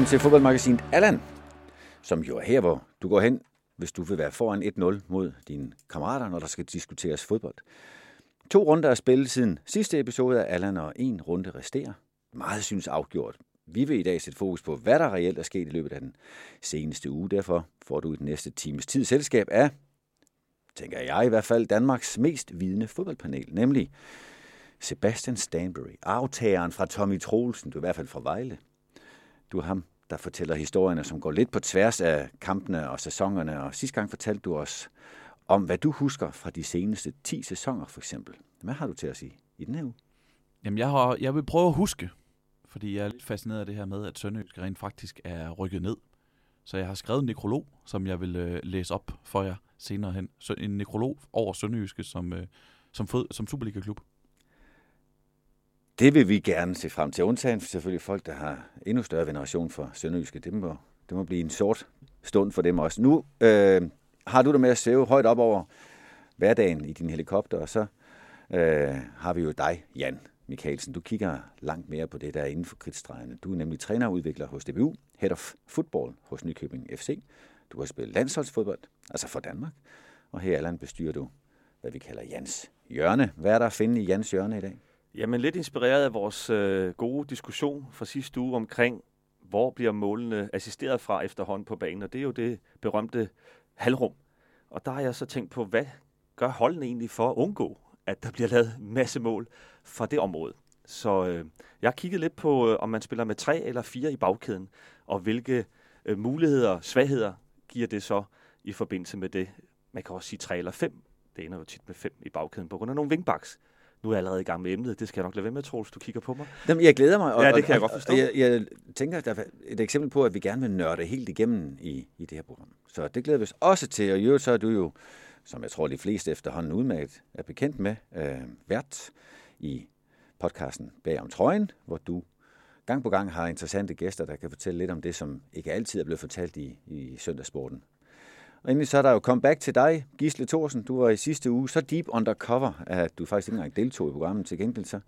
Velkommen til fodboldmagasinet Allan, som jo er her, hvor du går hen, hvis du vil være foran 1-0 mod dine kammerater, når der skal diskuteres fodbold. To runder er spillet siden sidste episode af Allan, og en runde resterer. Meget synes afgjort. Vi vil i dag sætte fokus på, hvad der reelt er sket i løbet af den seneste uge. Derfor får du i den næste times tid selskab af, tænker jeg i hvert fald, Danmarks mest vidende fodboldpanel, nemlig Sebastian Stanbury, aftageren fra Tommy Troelsen, du er i hvert fald fra Vejle. Du er ham, der fortæller historierne, som går lidt på tværs af kampene og sæsonerne, og sidste gang fortalte du os om, hvad du husker fra de seneste 10 sæsoner, for eksempel. Hvad har du til at sige i den her uge? Jamen, jeg, har, jeg vil prøve at huske, fordi jeg er lidt fascineret af det her med, at Sønderjysk rent faktisk er rykket ned. Så jeg har skrevet en nekrolog, som jeg vil øh, læse op for jer senere hen. Så en nekrolog over Sønderjyske som, øh, som, fod, som Superliga-klub. Det vil vi gerne se frem til. Undtagen for selvfølgelig folk, der har endnu større veneration for Sønderjyske. Det må, det må blive en sort stund for dem også. Nu øh, har du det med at sæve højt op over hverdagen i din helikopter, og så øh, har vi jo dig, Jan Mikkelsen. Du kigger langt mere på det, der er inden for kritstregerne. Du er nemlig træner og udvikler hos DBU, Head of Football hos Nykøbing FC. Du har spillet landsholdsfodbold, altså for Danmark. Og her i bestyrer du, hvad vi kalder Jans hjørne. Hvad er der at finde i Jans hjørne i dag? Jamen lidt inspireret af vores øh, gode diskussion fra sidste uge omkring, hvor bliver målene assisteret fra efterhånden på banen, og det er jo det berømte halvrum. Og der har jeg så tænkt på, hvad gør holdene egentlig for at undgå, at der bliver lavet masse mål fra det område. Så øh, jeg har kigget lidt på, øh, om man spiller med tre eller fire i bagkæden, og hvilke øh, muligheder, svagheder giver det så i forbindelse med det. Man kan også sige tre eller fem. Det ender jo tit med fem i bagkæden på grund af nogle wingbacks nu er jeg allerede i gang med emnet. Det skal jeg nok lade være med, Troels, du kigger på mig. Jamen, jeg glæder mig. Og, ja, det kan jeg godt forstå. Jeg, jeg tænker, der er et eksempel på, at vi gerne vil nørde helt igennem i, i det her program. Så det glæder vi os også til. Og i øvrigt så er du jo, som jeg tror, de fleste efterhånden udmærket er bekendt med, øh, vært i podcasten Bag om trøjen, hvor du gang på gang har interessante gæster, der kan fortælle lidt om det, som ikke altid er blevet fortalt i, i søndagssporten. Og endelig så er der jo comeback til dig, Gisle Thorsen. Du var i sidste uge så deep undercover, at du faktisk ikke engang deltog i programmet. Til gengæld så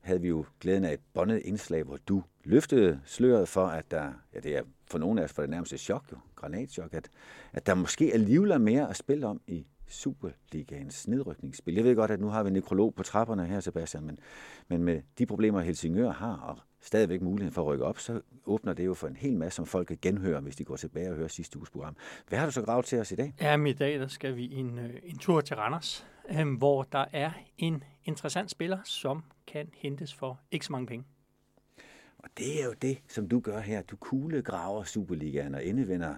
havde vi jo glæden af et bondet indslag, hvor du løftede sløret for, at der, ja det er for nogle af os for det nærmeste chok, jo, granatchok, at, at der måske alligevel er mere at spille om i Superligaens nedrykningsspil. Jeg ved godt, at nu har vi nekrolog på trapperne her, Sebastian, men, men med de problemer, Helsingør har, og stadigvæk muligheden for at rykke op, så åbner det jo for en hel masse, som folk kan genhøre, hvis de går tilbage og hører sidste uges program. Hvad har du så gravet til os i dag? Ja, i dag der skal vi en, øh, en tur til Randers, øh, hvor der er en interessant spiller, som kan hentes for ikke så mange penge. Og det er jo det, som du gør her. Du kuglegraver Superligaen og indevender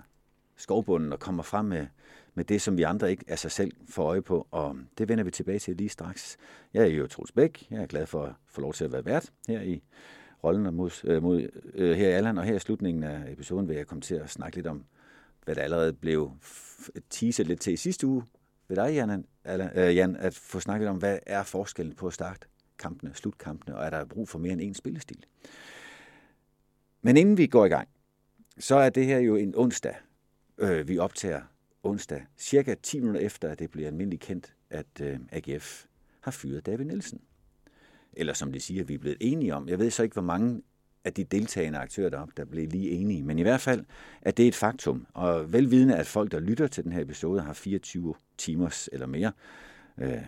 skovbunden og kommer frem med, med det, som vi andre ikke af sig selv får øje på. Og det vender vi tilbage til lige straks. Jeg er jo Troels Bæk. Jeg er glad for at få lov til at være vært her i rollen mod, øh, mod, øh, her i Allan, Og her i slutningen af episoden vil jeg komme til at snakke lidt om, hvad der allerede blev teaset lidt til i sidste uge ved dig, Jan, Allan, øh, Jan at få snakket om, hvad er forskellen på at starte kampene, slutkampene, og er der brug for mere end én spillestil? Men inden vi går i gang, så er det her jo en onsdag. Øh, vi optager onsdag, cirka 10 minutter efter, at det bliver almindeligt kendt, at øh, AGF har fyret David Nielsen. Eller som de siger, vi er blevet enige om. Jeg ved så ikke, hvor mange af de deltagende aktører deroppe, der blev lige enige. Men i hvert fald, at det er et faktum. Og velvidende, at folk, der lytter til den her episode, har 24 timers eller mere øh,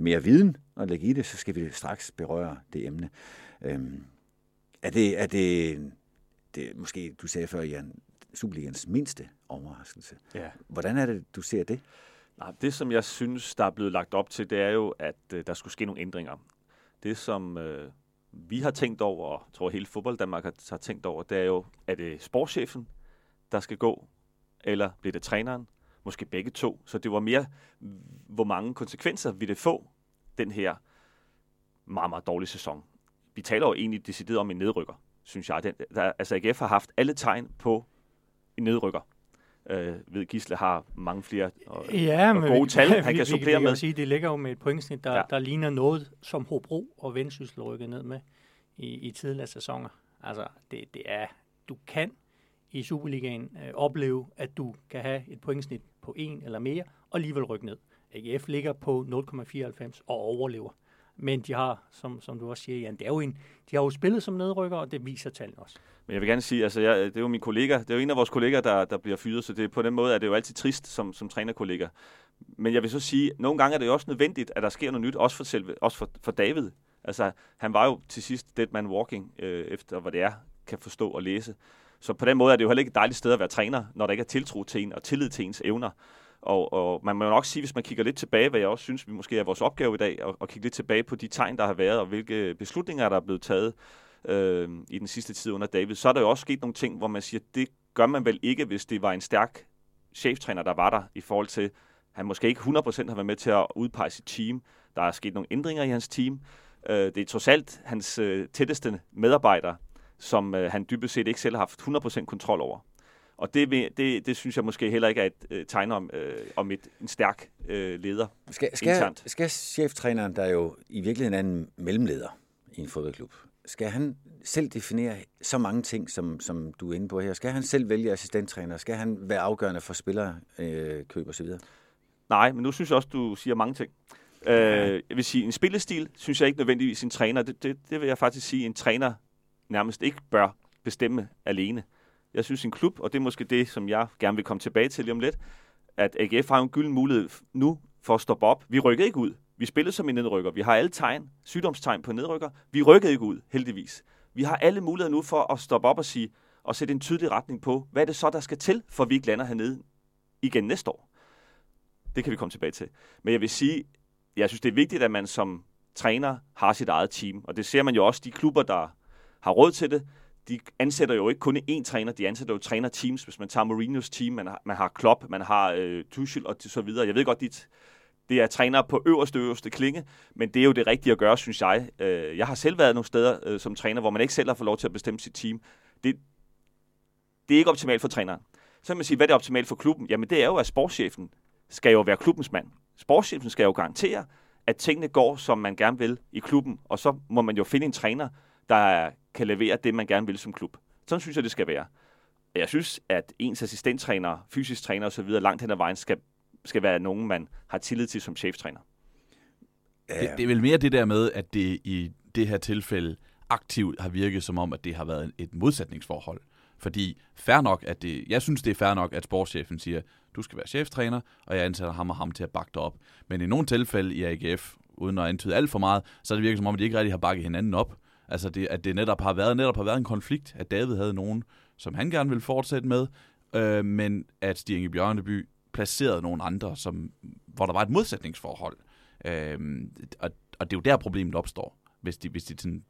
mere viden at lægge i det, så skal vi straks berøre det emne. Øh, er det, er det, det, måske du sagde før, Jan, Superligans mindste overraskelse. Ja. Hvordan er det, du ser det? Nej, det, som jeg synes, der er blevet lagt op til, det er jo, at øh, der skulle ske nogle ændringer. Det, som øh, vi har tænkt over, og jeg tror hele fodbold Danmark har, har tænkt over, det er jo, er det sportschefen, der skal gå, eller bliver det træneren? Måske begge to. Så det var mere, hvor mange konsekvenser vil det få, den her meget, meget dårlige sæson. Vi taler jo egentlig decideret om en nedrykker, synes jeg. Den, der, altså AGF har haft alle tegn på en nedrykker. Øh, ved Gisle har mange flere og, ja, og gode vi, tal, han vi, kan supplere vi, med. Kan sige, det ligger jo med et pointsnit, der, Ja. der ligner noget, som Hobro og Vendsyssel rykkede ned med i, i tidligere sæsoner. Altså, det, det er, du kan i Superligaen øh, opleve, at du kan have et pointsnit på en eller mere, og alligevel rykke ned. AGF ligger på 0,94 og overlever. Men de har, som, som du også siger, Jan, det er jo en, de har jo spillet som nedrykker, og det viser tallene også. Men jeg vil gerne sige, altså jeg, det er jo min kollega, det er jo en af vores kolleger, der, der bliver fyret, så det, på den måde er det jo altid trist som, som trænerkollega. Men jeg vil så sige, nogle gange er det jo også nødvendigt, at der sker noget nyt, også for, selve, også for, for David. Altså, han var jo til sidst dead man walking, øh, efter hvad det er, kan forstå og læse. Så på den måde er det jo heller ikke et dejligt sted at være træner, når der ikke er tiltro til en og tillid til ens evner. Og, og man må nok sige, hvis man kigger lidt tilbage, hvad jeg også synes, vi måske er vores opgave i dag, at, at kigge lidt tilbage på de tegn, der har været, og hvilke beslutninger, der er blevet taget øh, i den sidste tid under David, så er der jo også sket nogle ting, hvor man siger, det gør man vel ikke, hvis det var en stærk cheftræner, der var der, i forhold til, han måske ikke 100% har været med til at udpege sit team. Der er sket nogle ændringer i hans team. Øh, det er trods alt hans øh, tætteste medarbejdere, som øh, han dybest set ikke selv har haft 100% kontrol over. Og det, det, det synes jeg måske heller ikke er et øh, tegn om, øh, om et, en stærk øh, leder skal, skal, internt. Skal cheftræneren, der jo i virkeligheden er en mellemleder i en fodboldklub, skal han selv definere så mange ting, som, som du er inde på her? Skal han selv vælge assistenttræner? Skal han være afgørende for spillerkøb øh, osv.? Nej, men nu synes jeg også, du siger mange ting. Øh, jeg vil sige, en spillestil synes jeg ikke nødvendigvis en træner. Det, det, det vil jeg faktisk sige, en træner nærmest ikke bør bestemme alene. Jeg synes, en klub, og det er måske det, som jeg gerne vil komme tilbage til lige om lidt, at AGF har en gylden mulighed nu for at stoppe op. Vi rykker ikke ud. Vi spillede som en nedrykker. Vi har alle tegn, sygdomstegn på nedrykker. Vi rykkede ikke ud, heldigvis. Vi har alle muligheder nu for at stoppe op og sige, og sætte en tydelig retning på, hvad er det så, der skal til, for vi ikke lander hernede igen næste år. Det kan vi komme tilbage til. Men jeg vil sige, jeg synes, det er vigtigt, at man som træner har sit eget team. Og det ser man jo også, de klubber, der har råd til det, de ansætter jo ikke kun én træner, de ansætter jo træner-teams. Hvis man tager Mourinho's team, man har, man har Klopp, man har øh, Tuchel og så videre. Jeg ved godt, dit, det er træner på øverste, øverste klinge, men det er jo det rigtige at gøre, synes jeg. Øh, jeg har selv været nogle steder øh, som træner, hvor man ikke selv har fået lov til at bestemme sit team. Det, det er ikke optimalt for træneren. Så kan man sige, hvad er det optimalt for klubben? Jamen det er jo, at sportschefen skal jo være klubbens mand. Sportschefen skal jo garantere, at tingene går, som man gerne vil i klubben, og så må man jo finde en træner, der kan levere det, man gerne vil som klub. Sådan synes jeg, det skal være. Jeg synes, at ens assistenttræner, fysisk træner osv. langt hen ad vejen skal, skal være nogen, man har tillid til som cheftræner. Det, det er vel mere det der med, at det i det her tilfælde aktivt har virket som om, at det har været et modsætningsforhold. Fordi fair nok, at det, jeg synes, det er fair nok, at sportschefen siger, du skal være cheftræner, og jeg ansætter ham og ham til at bakke dig op. Men i nogle tilfælde i AGF, uden at antyde alt for meget, så er det virket som om, at de ikke rigtig har bakket hinanden op. Altså, det, at det netop har været netop har været en konflikt, at David havde nogen, som han gerne ville fortsætte med, øh, men at Stig Inge Bjørneby placerede nogle andre, som, hvor der var et modsætningsforhold. Øh, og, og det er jo der, problemet opstår, hvis de, hvis de, sådan,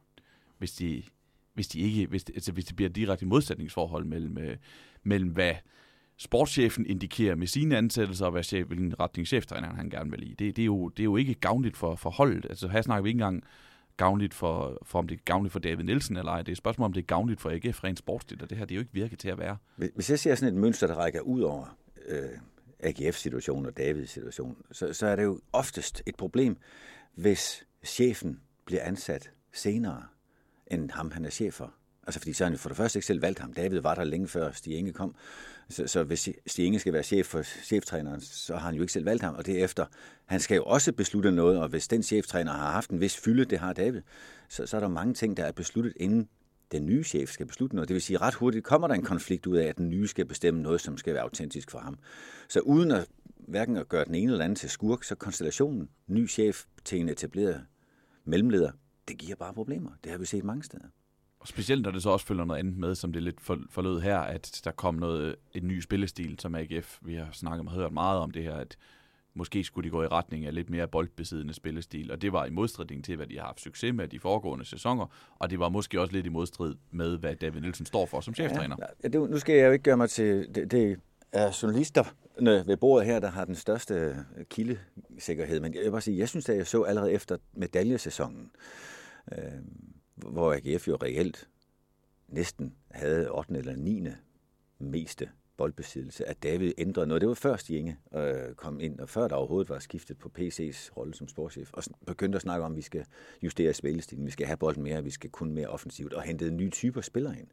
hvis de, hvis de ikke, hvis det, altså hvis det bliver et direkte modsætningsforhold mellem, øh, mellem hvad sportschefen indikerer med sine ansættelser, og hvad chef, hvilken retning cheftræneren han gerne vil i. Det, det, er, jo, det er jo ikke gavnligt for, for holdet. Altså her snakker vi ikke engang gavnligt for, for, om det er gavnligt for David Nielsen eller ej. Det er et spørgsmål, om det er gavnligt for AGF rent sportsligt, og det her det er jo ikke virket til at være. Hvis jeg ser sådan et mønster, der rækker ud over øh, AGF-situationen og Davids situation, så, så er det jo oftest et problem, hvis chefen bliver ansat senere, end ham han er chef for. Altså fordi så har han for det første ikke selv valgt ham. David var der længe før Stig Inge kom. Så, så hvis Stine skal være chef for cheftræneren, så har han jo ikke selv valgt ham. Og derefter, han skal jo også beslutte noget, og hvis den cheftræner har haft en vis fylde, det har David, så, så er der mange ting, der er besluttet, inden den nye chef skal beslutte noget. Det vil sige, ret hurtigt kommer der en konflikt ud af, at den nye skal bestemme noget, som skal være autentisk for ham. Så uden at hverken at gøre den ene eller anden til skurk, så konstellationen, ny chef til en etableret mellemleder, det giver bare problemer. Det har vi set mange steder. Og specielt når det så også følger noget andet med, som det lidt for, forlød her, at der kom noget, en ny spillestil, som AGF, vi har snakket og hørt meget om det her, at måske skulle de gå i retning af lidt mere boldbesiddende spillestil, og det var i modstridning til, hvad de har haft succes med de foregående sæsoner, og det var måske også lidt i modstrid med, hvad David Nielsen står for som cheftræner. Ja, det, nu skal jeg jo ikke gøre mig til... Det, det er journalister ved bordet her, der har den største kildesikkerhed, men jeg vil bare sige, jeg synes, at jeg så allerede efter medaljesæsonen, øh, hvor AGF jo reelt næsten havde 8. eller 9. meste boldbesiddelse, at David ændrede noget. Det var først Inge øh, kom ind, og før der overhovedet var skiftet på PC's rolle som sportschef, og begyndte at snakke om, at vi skal justere spillestilen, vi skal have bolden mere, vi skal kun mere offensivt, og hente nye typer spillere ind.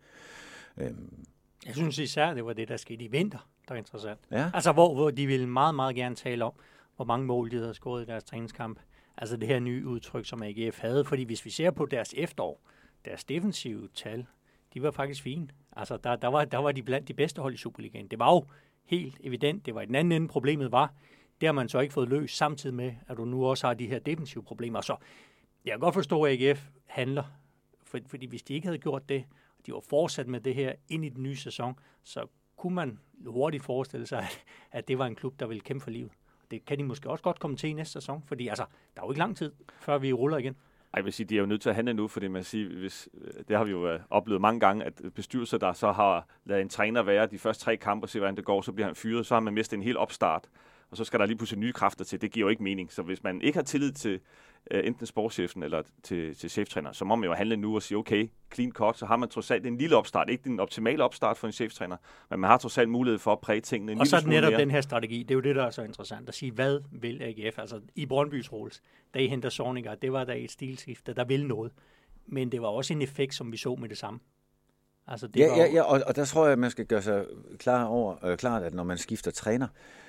Øhm. Jeg synes især, det var det, der skete i vinter, der er interessant. Ja. Altså, hvor, hvor de ville meget, meget gerne tale om, hvor mange mål de havde scoret i deres træningskamp. Altså det her nye udtryk, som AGF havde. Fordi hvis vi ser på deres efterår, deres defensive tal, de var faktisk fine. Altså der, der, var, der var de blandt de bedste hold i Superligaen. Det var jo helt evident. Det var i den anden ende, problemet var. Det har man så ikke fået løst, samtidig med, at du nu også har de her defensive problemer. Så jeg kan godt forstå, at AGF handler. For, fordi hvis de ikke havde gjort det, og de var fortsat med det her ind i den nye sæson, så kunne man hurtigt forestille sig, at, at det var en klub, der ville kæmpe for livet. Det kan de måske også godt komme til i næste sæson, fordi altså, der er jo ikke lang tid, før vi ruller igen. Ej, jeg vil sige, de er jo nødt til at handle nu, fordi man siger, hvis, øh, det har vi jo øh, oplevet mange gange, at bestyrelser, der så har lavet en træner være de første tre kampe og se, hvordan det går, så bliver han fyret, så har man mistet en hel opstart og så skal der lige pludselig nye kræfter til. Det giver jo ikke mening. Så hvis man ikke har tillid til uh, enten sportschefen eller til, til cheftræner, så må man jo handle nu og sige, okay, clean cut, så har man trods alt en lille opstart. Ikke den optimale opstart for en cheftræner, men man har trods alt mulighed for at præge tingene en Og så er det netop mere. den her strategi. Det er jo det, der er så interessant at sige, hvad vil AGF? Altså i Brøndbys Rolls, da I henter Sorninger, det var da et stilskifte, der vil noget. Men det var også en effekt, som vi så med det samme. Altså, det ja, var ja, ja, og, og der tror jeg, at man skal gøre sig klar over, øh, klart, at når man skifter træner, øh,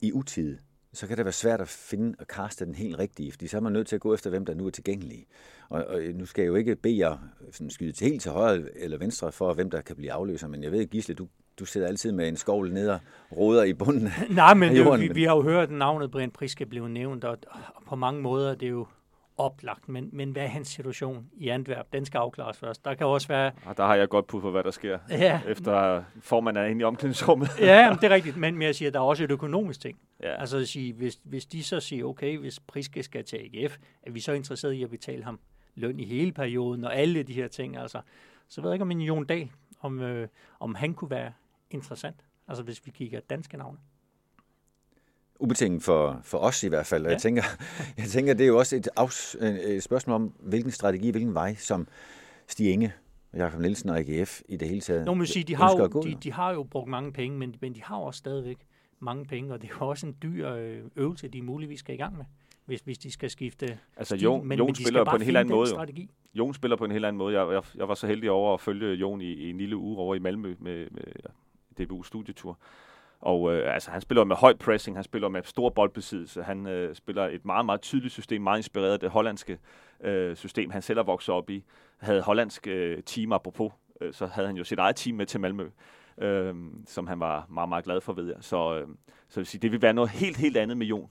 i utid, så kan det være svært at finde og kaste den helt rigtige, fordi så er man nødt til at gå efter, hvem der nu er tilgængelige. Og, og nu skal jeg jo ikke bede jer sådan, skyde til helt til højre eller venstre for, hvem der kan blive afløser, men jeg ved, Gisle, du, du sidder altid med en skovl ned og roder i bunden Nej, men af jorden. Det, vi, vi har jo hørt, at navnet Brian Priske blive nævnt, og, og på mange måder det er jo oplagt, men, men hvad er hans situation i Antwerp? Den skal afklares først. Der kan også være... Og der har jeg godt på for, hvad der sker, ja. efter formanden er inde i omklædningsrummet. ja, det er rigtigt, men, jeg siger, der er også et økonomisk ting. Ja. Altså at sige, hvis, hvis de så siger, okay, hvis Priske skal til AGF, er vi så interesseret i at betale ham løn i hele perioden, og alle de her ting, altså. Så ved jeg ikke om en Jon Dahl, om, øh, om han kunne være interessant, altså hvis vi kigger danske navne ubetinget for, for os i hvert fald. Og ja. jeg, tænker, jeg tænker, det er jo også et, afs, et spørgsmål om, hvilken strategi, hvilken vej, som Stig Inge, Jakob Nielsen og AGF i det hele taget Nå, man sige, de har, jo, de, de har jo brugt mange penge, men, men de har også stadigvæk mange penge, og det er jo også en dyr øh, øvelse, de muligvis skal i gang med, hvis, hvis de skal skifte Altså, Jon, men, Jon men spiller på en helt anden måde. Strategi. Jon spiller på en helt anden måde. Jeg, jeg, jeg var så heldig over at følge Jon i, i en lille uge over i Malmø med, med DBU studietur. Og øh, altså, han spiller med høj pressing, han spiller med stor boldbesiddelse, han øh, spiller et meget, meget tydeligt system, meget inspireret af det hollandske øh, system, han selv har vokset op i. Havde hollandsk øh, team, apropos, øh, så havde han jo sit eget team med til Malmø, øh, som han var meget, meget glad for, ved jeg. Så, øh, så vil sige, det vil være noget helt, helt andet med Jon.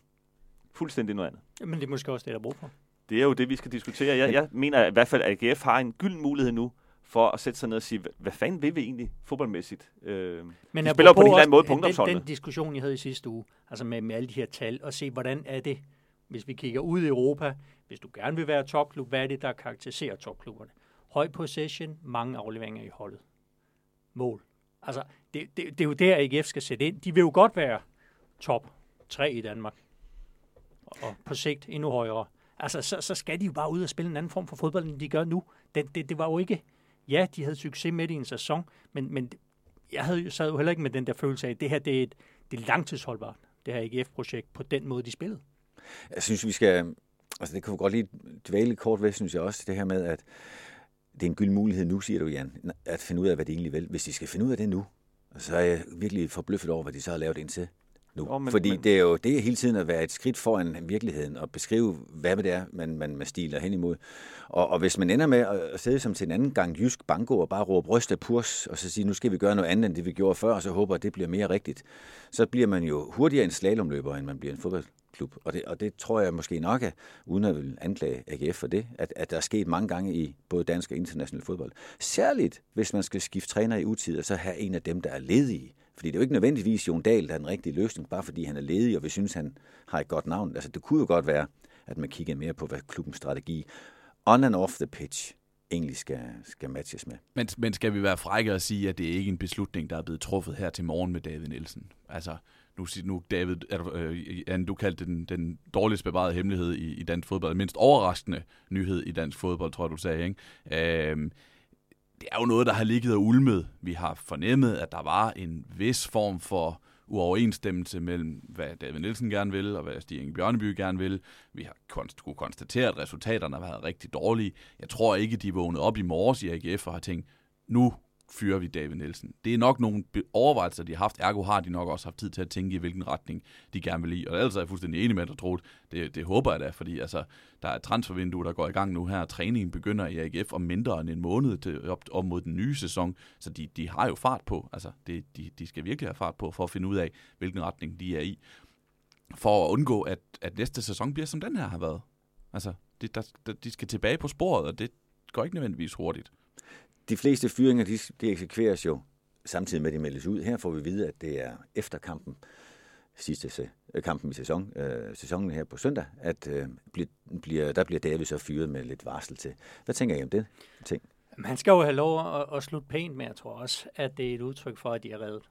Fuldstændig noget andet. Men det er måske også det, der er brug for. Det er jo det, vi skal diskutere. Jeg, jeg mener i hvert fald, at AGF har en gylden mulighed nu for at sætte sig ned og sige, hvad fanden vil vi egentlig fodboldmæssigt? Øh, Men de spiller på en helt anden måde på den, den diskussion, jeg havde i sidste uge, altså med, med alle de her tal, og se, hvordan er det, hvis vi kigger ud i Europa, hvis du gerne vil være topklub, hvad er det, der karakteriserer topklubberne? Høj possession, mange afleveringer i holdet. Mål. Altså, det, det, det er jo der, AGF skal sætte ind. De vil jo godt være top 3 i Danmark. Og på sigt endnu højere. Altså, så, så skal de jo bare ud og spille en anden form for fodbold, end de gør nu. Det, det, det var jo ikke ja, de havde succes midt i en sæson, men, men jeg havde, sad jo heller ikke med den der følelse af, at det her det er, et, det er langtidsholdbart, det her AGF-projekt, på den måde, de spillede. Jeg synes, vi skal, altså det kan vi godt lige dvæle kort ved, synes jeg også, det her med, at det er en gyld mulighed nu, siger du, Jan, at finde ud af, hvad det egentlig vil. Hvis de skal finde ud af det nu, så er jeg virkelig forbløffet over, hvad de så har lavet indtil nu. Oh, men, Fordi men... det er jo det er hele tiden at være et skridt foran virkeligheden og beskrive, hvad det er, man, man, man stiler hen imod. Og, og hvis man ender med at sidde som til en anden gang jysk banko og bare råbe bryst af purs, og så sige, nu skal vi gøre noget andet, end det vi gjorde før, og så håber, at det bliver mere rigtigt, så bliver man jo hurtigere en slalomløber, end man bliver en fodboldklub. Og det, og det tror jeg måske nok er, uden at vil anklage AGF for det, at, at der er sket mange gange i både dansk og international fodbold. Særligt, hvis man skal skifte træner i utid, og så have en af dem, der er ledige, fordi det er jo ikke nødvendigvis Jon Dahl, der er den rigtige løsning, bare fordi han er ledig, og vi synes, han har et godt navn. Altså, det kunne jo godt være, at man kigger mere på, hvad klubbens strategi on and off the pitch egentlig skal, skal matches med. Men, men skal vi være frække og sige, at det er ikke en beslutning, der er blevet truffet her til morgen med David Nielsen? Altså, nu, nu David, er du, øh, du kaldte den, den dårligst bevarede hemmelighed i, i dansk fodbold, mindst overraskende nyhed i dansk fodbold, tror jeg, du sagde, ikke? Øh, det er jo noget, der har ligget og ulmet. Vi har fornemmet, at der var en vis form for uoverensstemmelse mellem, hvad David Nielsen gerne vil, og hvad Stig Bjørneby gerne vil. Vi har konst- kunne konstatere, at resultaterne har været rigtig dårlige. Jeg tror ikke, de vågnede op i morges i AGF og har tænkt, nu fyrer vi David Nielsen. Det er nok nogle overvejelser, de har haft. Ergo har de nok også haft tid til at tænke i, hvilken retning de gerne vil i. Og ellers er jeg fuldstændig enig med dig, Troet. Det, det håber jeg da, fordi altså, der er et transfervindue, der går i gang nu her. Træningen begynder i AGF om mindre end en måned til, op, op mod den nye sæson. Så de, de har jo fart på. Altså, det, de, de skal virkelig have fart på for at finde ud af, hvilken retning de er i. For at undgå, at, at næste sæson bliver, som den her har været. Altså, det, der, der, de skal tilbage på sporet, og det går ikke nødvendigvis hurtigt. De fleste fyringer, de, de eksekveres jo samtidig med, at de meldes ud. Her får vi vide, at det er efter kampen, sidste øh, kampen i sæson, øh, sæsonen her på søndag, at øh, bliver, der bliver David så fyret med lidt varsel til. Hvad tænker I om det ting? Man skal jo have lov at, at slutte pænt med, jeg tror også, at det er et udtryk for, at de er reddet.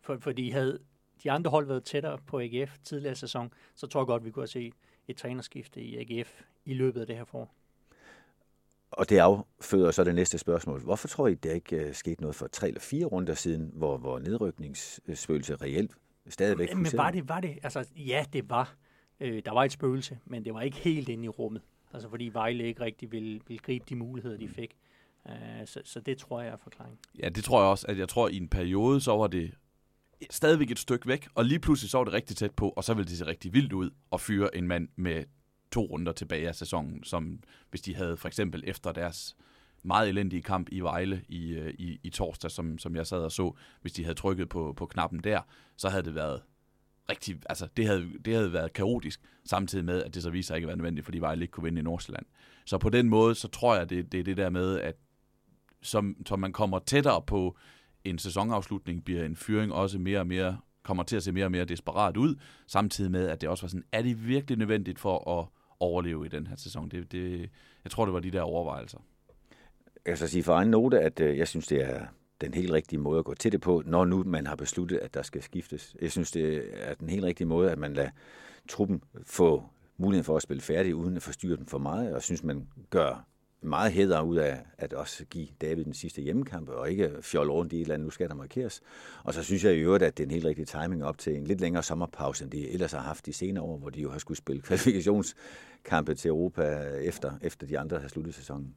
For, fordi havde de andre hold været tættere på AGF tidligere sæson, så tror jeg godt, vi kunne have set et trænerskifte i AGF i løbet af det her forår. Og det afføder så det næste spørgsmål. Hvorfor tror I, der ikke uh, skete noget for tre eller fire runder siden, hvor, hvor nedrykningsspøgelse reelt stadigvæk Men var det, var det? Altså, ja, det var. Øh, der var et spøgelse, men det var ikke helt inde i rummet. Altså, fordi Vejle ikke rigtig ville, ville gribe de muligheder, de fik. Uh, så, så det tror jeg er forklaring. Ja, det tror jeg også. At jeg tror, at i en periode, så var det stadigvæk et stykke væk, og lige pludselig så var det rigtig tæt på, og så ville det se rigtig vildt ud at fyre en mand med to runder tilbage af sæsonen, som hvis de havde for eksempel efter deres meget elendige kamp i Vejle i, øh, i, i torsdag, som, som jeg sad og så, hvis de havde trykket på, på knappen der, så havde det været rigtig, altså det havde, det havde været kaotisk, samtidig med, at det så viser sig ikke at være nødvendigt, fordi Vejle ikke kunne vinde i Nordsjælland. Så på den måde, så tror jeg, det, det er det der med, at som, som man kommer tættere på en sæsonafslutning, bliver en fyring også mere og mere, kommer til at se mere og mere desperat ud, samtidig med, at det også var sådan, er det virkelig nødvendigt for at overleve i den her sæson. Det, det, jeg tror, det var de der overvejelser. Jeg skal sige for egen note, at øh, jeg synes, det er den helt rigtige måde at gå til det på, når nu man har besluttet, at der skal skiftes. Jeg synes, det er den helt rigtige måde, at man lader truppen få muligheden for at spille færdig, uden at forstyrre dem for meget, og synes, man gør meget hæder ud af at også give David den sidste hjemmekamp, og ikke fjolle rundt i et eller andet, nu skal der markeres. Og så synes jeg i øvrigt, at det er en helt rigtig timing op til en lidt længere sommerpause, end de ellers har haft de senere år, hvor de jo har skulle spille kvalifikationskampe til Europa efter, efter de andre har sluttet sæsonen.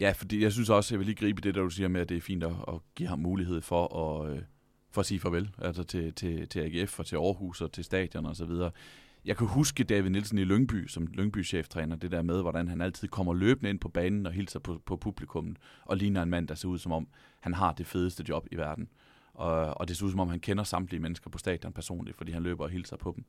Ja, fordi jeg synes også, jeg vil lige gribe det, der du siger med, at det er fint at, at give ham mulighed for at, øh, for at sige farvel altså til, til, til AGF og til Aarhus og til stadion og så videre. Jeg kan huske David Nielsen i Lyngby, som Lyngby-cheftræner, det der med, hvordan han altid kommer løbende ind på banen og hilser på, på publikum, og ligner en mand, der ser ud som om, han har det fedeste job i verden. Og, og det ser ud som om, han kender samtlige mennesker på stadion personligt, fordi han løber og hilser på dem.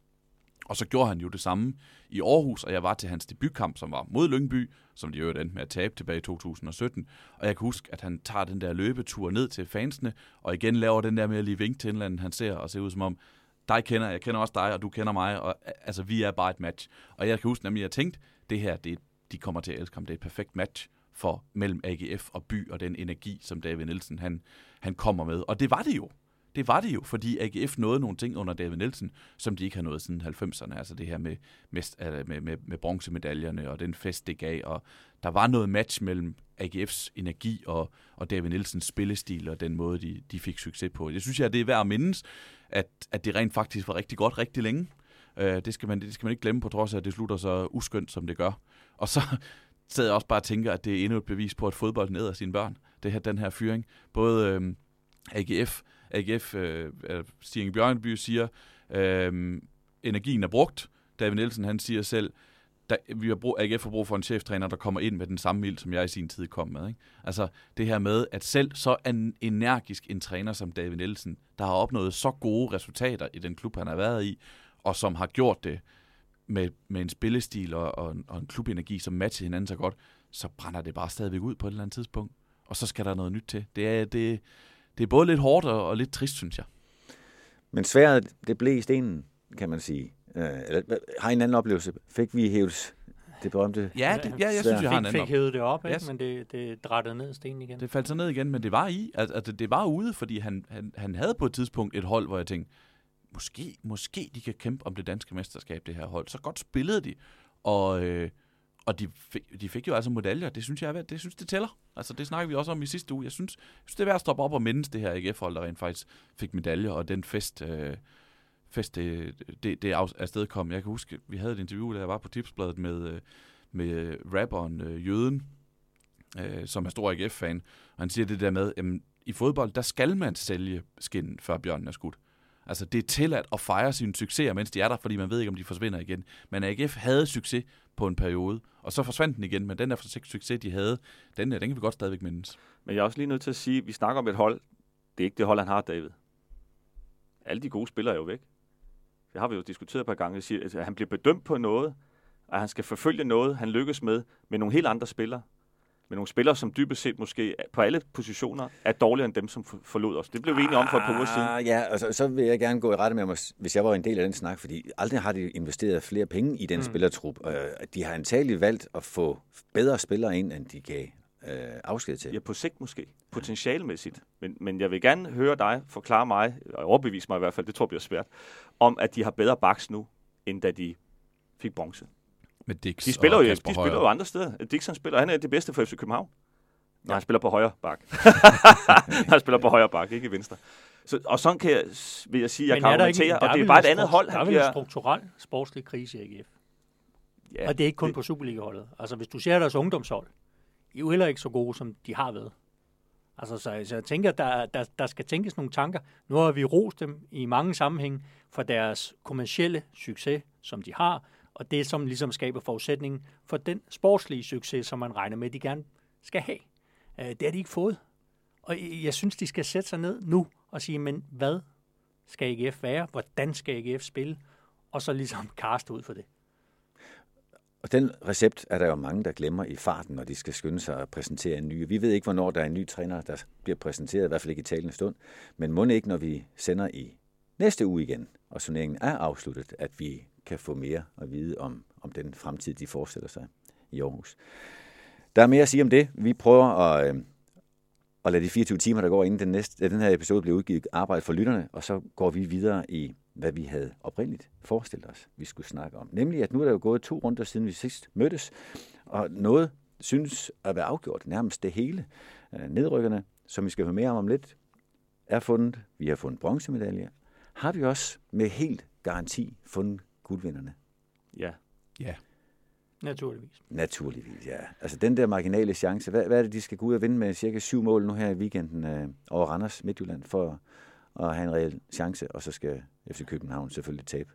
Og så gjorde han jo det samme i Aarhus, og jeg var til hans debutkamp, som var mod Lyngby, som de jo endte med at tabe tilbage i 2017. Og jeg kan huske, at han tager den der løbetur ned til fansene, og igen laver den der med at lige vinke til en eller anden, han ser, og ser ud som om, dig kender, jeg kender også dig, og du kender mig, og altså, vi er bare et match. Og jeg kan huske nemlig, at jeg tænkte, det her, det, de kommer til at elske ham, det er et perfekt match for mellem AGF og by, og den energi, som David Nielsen, han, han kommer med. Og det var det jo. Det var det jo, fordi AGF nåede nogle ting under David Nielsen, som de ikke har nået siden 90'erne. Altså det her med, med, øh, med, med, med bronzemedaljerne og den fest, det gav. Og der var noget match mellem AGF's energi og, og David Nielsens spillestil og den måde, de, de fik succes på. Jeg synes, jeg, det er værd at mindes, at, at det rent faktisk var rigtig godt rigtig længe. Øh, det, skal man, det skal man ikke glemme på trods af, at det slutter så uskyndt, som det gør. Og så sad jeg også bare og tænker, at det er endnu et bevis på, at fodbold ned af sine børn. Det her, den her fyring. Både øhm, øh, AGF, AGF øh, Stigen Bjørnby siger, øh, energien er brugt. David Nielsen, han siger selv, der, vi har brug, AGF har brug for en cheftræner, der kommer ind med den samme ild, som jeg i sin tid kom med. Ikke? Altså det her med, at selv så en energisk en træner som David Nielsen, der har opnået så gode resultater i den klub, han har været i, og som har gjort det med, med en spillestil og, og, og en klubenergi, som matcher hinanden så godt, så brænder det bare stadigvæk ud på et eller andet tidspunkt. Og så skal der noget nyt til. Det er, det, det er både lidt hårdt og, og lidt trist, synes jeg. Men sværet, det blev i stenen, kan man sige. Øh, eller, har I en anden oplevelse? Fik vi hæves det berømte Ja, det, ja jeg synes, jeg har en anden fik hævet det op, ikke? Yes. men det, det drættede ned stenen igen. Det faldt så ned igen, men det var i. Altså, altså, det var ude, fordi han, han, han havde på et tidspunkt et hold, hvor jeg tænkte, måske, måske de kan kæmpe om det danske mesterskab, det her hold. Så godt spillede de, og, øh, og de, fik, de fik jo altså medaljer. Det synes jeg, det synes det tæller. Altså, det snakker vi også om i sidste uge. Jeg synes, jeg synes det er værd at stoppe op og mindes det her AGF-hold, der rent faktisk fik medaljer, og den fest... Øh, fest, det, det, det afstedkom. Jeg kan huske, vi havde et interview, da jeg var på Tipsbladet med, øh, med øh, rapperen øh, Jøden, øh, som er stor AGF-fan, og han siger det der med, jamen, i fodbold, der skal man sælge skinnen, før bjørnen er skudt. Altså, det er tilladt at fejre sine succeser, mens de er der, fordi man ved ikke, om de forsvinder igen. Men AGF havde succes på en periode, og så forsvandt den igen, men den der succes, de havde, den, den kan vi godt stadigvæk mindes. Men jeg er også lige nødt til at sige, at vi snakker om et hold. Det er ikke det hold, han har, David. Alle de gode spillere er jo væk. Det har vi jo diskuteret et par gange. Siger, at han bliver bedømt på noget, at han skal forfølge noget, han lykkes med, med nogle helt andre spillere med nogle spillere, som dybest set måske på alle positioner er dårligere end dem, som forlod os. Det blev vi enige om for et par uger siden. Ah, ja, altså, så vil jeg gerne gå i rette med mig, hvis jeg var en del af den snak, fordi aldrig har de investeret flere penge i den mm. spillertrup. Uh, de har antageligt valgt at få bedre spillere ind, end de gav uh, afsked til. Ja, på sigt måske. Potentialmæssigt. Men, men jeg vil gerne høre dig forklare mig, og overbevise mig i hvert fald, det tror jeg bliver svært, om at de har bedre baks nu, end da de fik bronze med Dix de spiller, jo, de spiller jo andre steder. Dixon spiller, han er det bedste for FC København. Ja. han spiller på højre bak. han spiller på højre bak, ikke i venstre. Så, og sådan kan jeg, vil jeg sige, at jeg kan argumentere, og det er bare et andet hold. Der er vel en strukturel sportslig krise i AGF. Ja, og det er ikke kun det... på Superliga-holdet. Altså, hvis du ser deres ungdomshold, er jo heller ikke så gode, som de har været. Altså, så, så jeg tænker, der, der, der skal tænkes nogle tanker. Nu har vi rost dem i mange sammenhæng for deres kommercielle succes, som de har, og det, som ligesom skaber forudsætningen for den sportslige succes, som man regner med, de gerne skal have. Øh, det har de ikke fået. Og jeg synes, de skal sætte sig ned nu og sige, men hvad skal AGF være? Hvordan skal AGF spille? Og så ligesom kaste ud for det. Og den recept er der jo mange, der glemmer i farten, når de skal skynde sig at præsentere en ny. Vi ved ikke, hvornår der er en ny træner, der bliver præsenteret, i hvert fald ikke i talende stund. Men må ikke, når vi sender i næste uge igen, og turneringen er afsluttet, at vi kan få mere at vide om, om den fremtid, de forestiller sig i Aarhus. Der er mere at sige om det. Vi prøver at, øh, at lade de 24 timer, der går inden den, næste, den her episode bliver udgivet, arbejde for lytterne, og så går vi videre i, hvad vi havde oprindeligt forestillet os, vi skulle snakke om. Nemlig, at nu er der jo gået to runder, siden vi sidst mødtes, og noget synes at være afgjort, nærmest det hele. Øh, nedrykkerne, som vi skal høre mere om om lidt, er fundet. Vi har fundet bronzemedaljer. Har vi også med helt garanti fundet guldvinderne? Ja. Ja. Naturligvis. Naturligvis, ja. Altså den der marginale chance, hvad, hvad er det, de skal gå ud og vinde med cirka syv mål nu her i weekenden øh, over Randers Midtjylland for at have en reel chance, og så skal FC København selvfølgelig tabe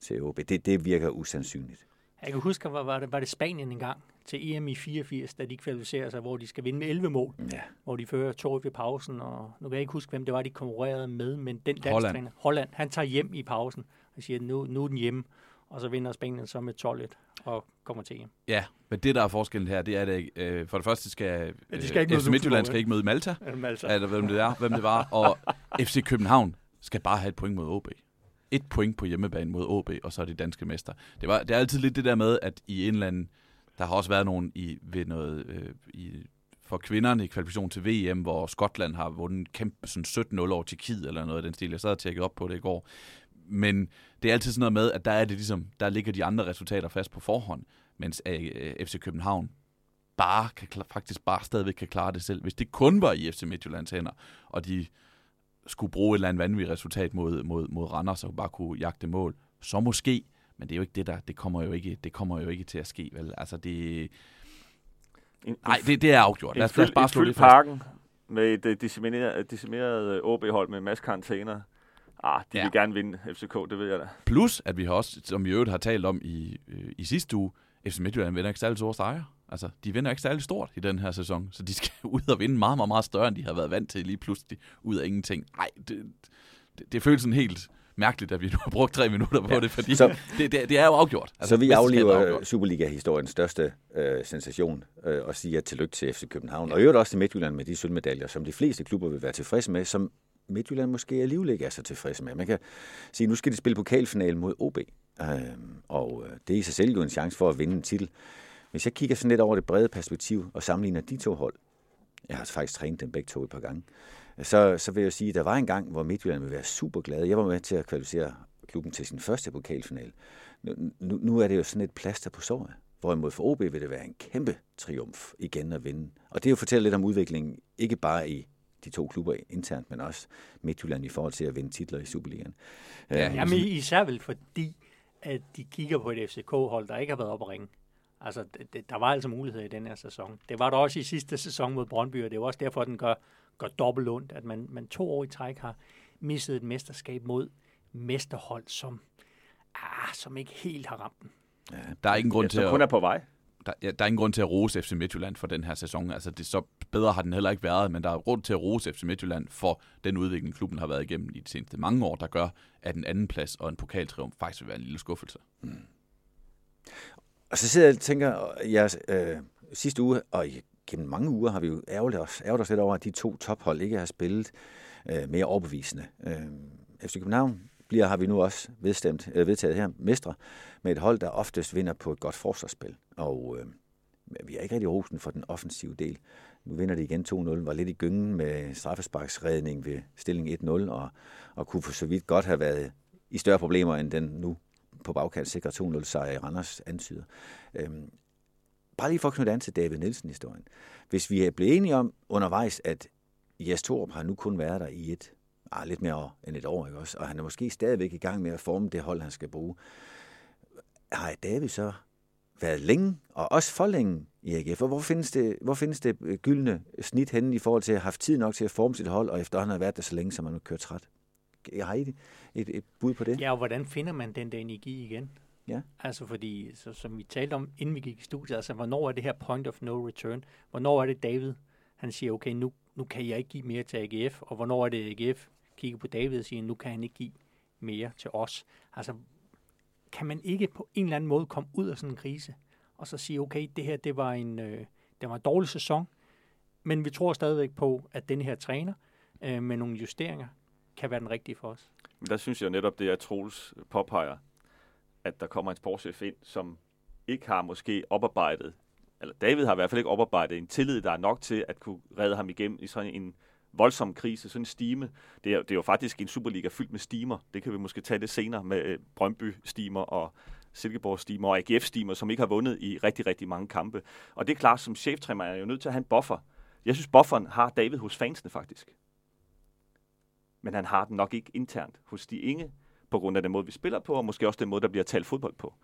til OB. Det, det virker usandsynligt. Jeg kan huske, var, var, det, var det Spanien engang til EM i 84, da de kvalificerer sig, hvor de skal vinde med 11 mål, ja. hvor de fører to ved pausen, og nu kan jeg ikke huske, hvem det var, de konkurrerede med, men den dansk Holland. træner, Holland, han tager hjem i pausen og siger, nu, nu er den hjemme, og så vinder Spanien så med 12 og kommer til hjem. Ja, men det, der er forskellen her, det er, at øh, for det første skal, ja, de skal ikke FC Midtjylland skal ikke møde Malta, Malta. Eller, hvem det er, hvem det var, og FC København skal bare have et point mod OB et point på hjemmebane mod OB, og så er de danske mester. Det, var, det er altid lidt det der med, at i en eller anden... Der har også været nogen i, ved noget, øh, i, for kvinderne i kvalifikation til VM, hvor Skotland har vundet kæmpe sådan 17-0 over Tjekkiet eller noget af den stil. Jeg sad og tjekkede op på det i går. Men det er altid sådan noget med, at der er det ligesom, der ligger de andre resultater fast på forhånd, mens øh, FC København bare kan, faktisk bare stadigvæk kan klare det selv. Hvis det kun var i FC Midtjyllands hænder, og de skulle bruge et eller andet vanvittigt resultat mod, mod, mod Randers og bare kunne jagte mål, så måske, men det er jo ikke det der, det kommer jo ikke, det kommer jo ikke til at ske, vel? Altså det, nej, det, det er afgjort. Lad os, lad os bare slå det parken med et decimeret, decimeret OB-hold med en masse karantæner. Ah, de ja. vil gerne vinde FCK, det ved jeg da. Plus, at vi har også, som vi øvrigt har talt om i, øh, i sidste uge, FC Midtjylland vinder ikke særlig store sejre. Altså, de vinder ikke særlig stort i den her sæson, så de skal ud og vinde meget, meget, meget større, end de har været vant til lige pludselig ud af ingenting. Nej, det, det, det føles sådan helt mærkeligt, at vi nu har brugt tre minutter på ja. det, fordi så, det, det, det er jo afgjort. Altså, så vi aflever Superliga-historiens største øh, sensation øh, og siger tillykke til FC København, ja. og øvrigt også til Midtjylland med de sølvmedaljer, som de fleste klubber vil være tilfredse med, som Midtjylland måske alligevel ikke er så tilfreds med. Man kan sige, at nu skal de spille pokalfinalen mod OB, øhm, øh, og det er i sig selv jo en chance for at vinde en titel. Hvis jeg kigger sådan lidt over det brede perspektiv og sammenligner de to hold, jeg har faktisk trænet dem begge to et par gange, så, så vil jeg sige, at der var en gang, hvor Midtjylland ville være super glad. Jeg var med til at kvalificere klubben til sin første pokalfinal. Nu, nu, nu er det jo sådan et plaster på såret. Hvorimod for OB vil det være en kæmpe triumf igen at vinde. Og det er jo fortæller lidt om udviklingen, ikke bare i de to klubber internt, men også Midtjylland i forhold til at vinde titler i Superligaen. Ja, øh, jamen især vel fordi, at de kigger på et FCK-hold, der ikke har været op at ringe. Altså, det, der var altså muligheder i den her sæson. Det var der også i sidste sæson mod Brøndby, og det er også derfor, at den gør, gør dobbelt ondt, at man, man to år i træk har misset et mesterskab mod mesterhold, som, ah, som ikke helt har ramt den. Ja, der er ingen grund til at... kun er på vej. Der, ja, der er ingen grund til at rose FC Midtjylland for den her sæson. Altså, det så bedre har den heller ikke været, men der er grund til at rose FC Midtjylland for den udvikling, klubben har været igennem i de seneste mange år, der gør, at en anden plads og en pokaltriumf faktisk vil være en lille skuffelse. Mm. Og så sidder jeg og tænker, jeg, øh, sidste uge, og gennem mange uger har vi jo ærget os, ærget os lidt over, at de to tophold ikke har spillet øh, mere overbevisende. Øh, FC København bliver, har vi nu også vedstemt, øh, vedtaget her, mestre, med et hold, der oftest vinder på et godt forsvarsspil. Og øh, vi er ikke rigtig rosen for den offensive del. Nu vinder de igen 2-0, var lidt i gyngen med straffesparksredning ved stilling 1-0, og, og kunne for så vidt godt have været i større problemer, end den nu på bagkant sikre 2-0 sejr i Randers antyder. Øhm, bare lige for at knytte an til David Nielsen-historien. Hvis vi er blevet enige om undervejs, at Jes Torup har nu kun været der i et, ah, lidt mere end et år, ikke også? og han er måske stadigvæk i gang med at forme det hold, han skal bruge. Har David så været længe, og også for længe i AGF? Og hvor findes det, hvor findes det gyldne snit henne i forhold til at have haft tid nok til at forme sit hold, og efterhånden har været der så længe, så man nu kørt træt? Har I et, et, et bud på det? Ja, og hvordan finder man den der energi igen? Ja. Altså fordi, så, som vi talte om, inden vi gik i studiet, altså hvornår er det her point of no return? Hvornår er det David, han siger, okay, nu, nu kan jeg ikke give mere til AGF, og hvornår er det AGF kigge på David og siger, nu kan han ikke give mere til os. Altså, kan man ikke på en eller anden måde komme ud af sådan en krise, og så sige, okay, det her, det var en, øh, det var en dårlig sæson, men vi tror stadigvæk på, at den her træner øh, med nogle justeringer kan være den rigtige for os. Men der synes jeg netop, det er Troels påpeger, at der kommer en sportschef ind, som ikke har måske oparbejdet, eller David har i hvert fald ikke oparbejdet en tillid, der er nok til at kunne redde ham igennem i sådan en voldsom krise, sådan en stime. Det er, det er jo faktisk en Superliga fyldt med stimer. Det kan vi måske tage lidt senere med øh, Brøndby-stimer og Silkeborg-stimer og AGF-stimer, som ikke har vundet i rigtig, rigtig mange kampe. Og det er klart, som cheftræner er jo nødt til at have en buffer. Jeg synes, bufferen har David hos fansene faktisk. Men han har den nok ikke internt hos de inge, på grund af den måde, vi spiller på, og måske også den måde, der bliver talt fodbold på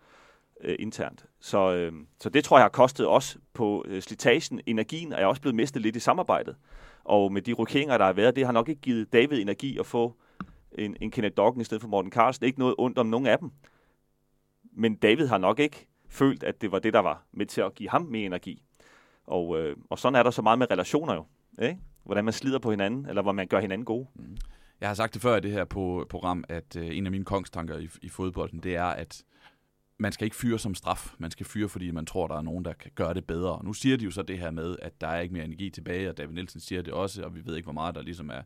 øh, internt. Så, øh, så det tror jeg har kostet os på øh, slitagen. Energien er også blevet mistet lidt i samarbejdet. Og med de rokeringer, der har været, det har nok ikke givet David energi at få en, en Kenneth Doggen i stedet for Morten Carlsen. Ikke noget ondt om nogen af dem. Men David har nok ikke følt, at det var det, der var med til at give ham mere energi. Og, øh, og sådan er der så meget med relationer jo. Ikke? Hvordan man slider på hinanden, eller hvor man gør hinanden gode. Mm. Jeg har sagt det før i det her på, program, at øh, en af mine kongstanker i, i fodbolden, det er, at man skal ikke fyre som straf. Man skal fyre, fordi man tror, der er nogen, der kan gøre det bedre. Nu siger de jo så det her med, at der er ikke mere energi tilbage, og David Nielsen siger det også, og vi ved ikke, hvor meget der ligesom er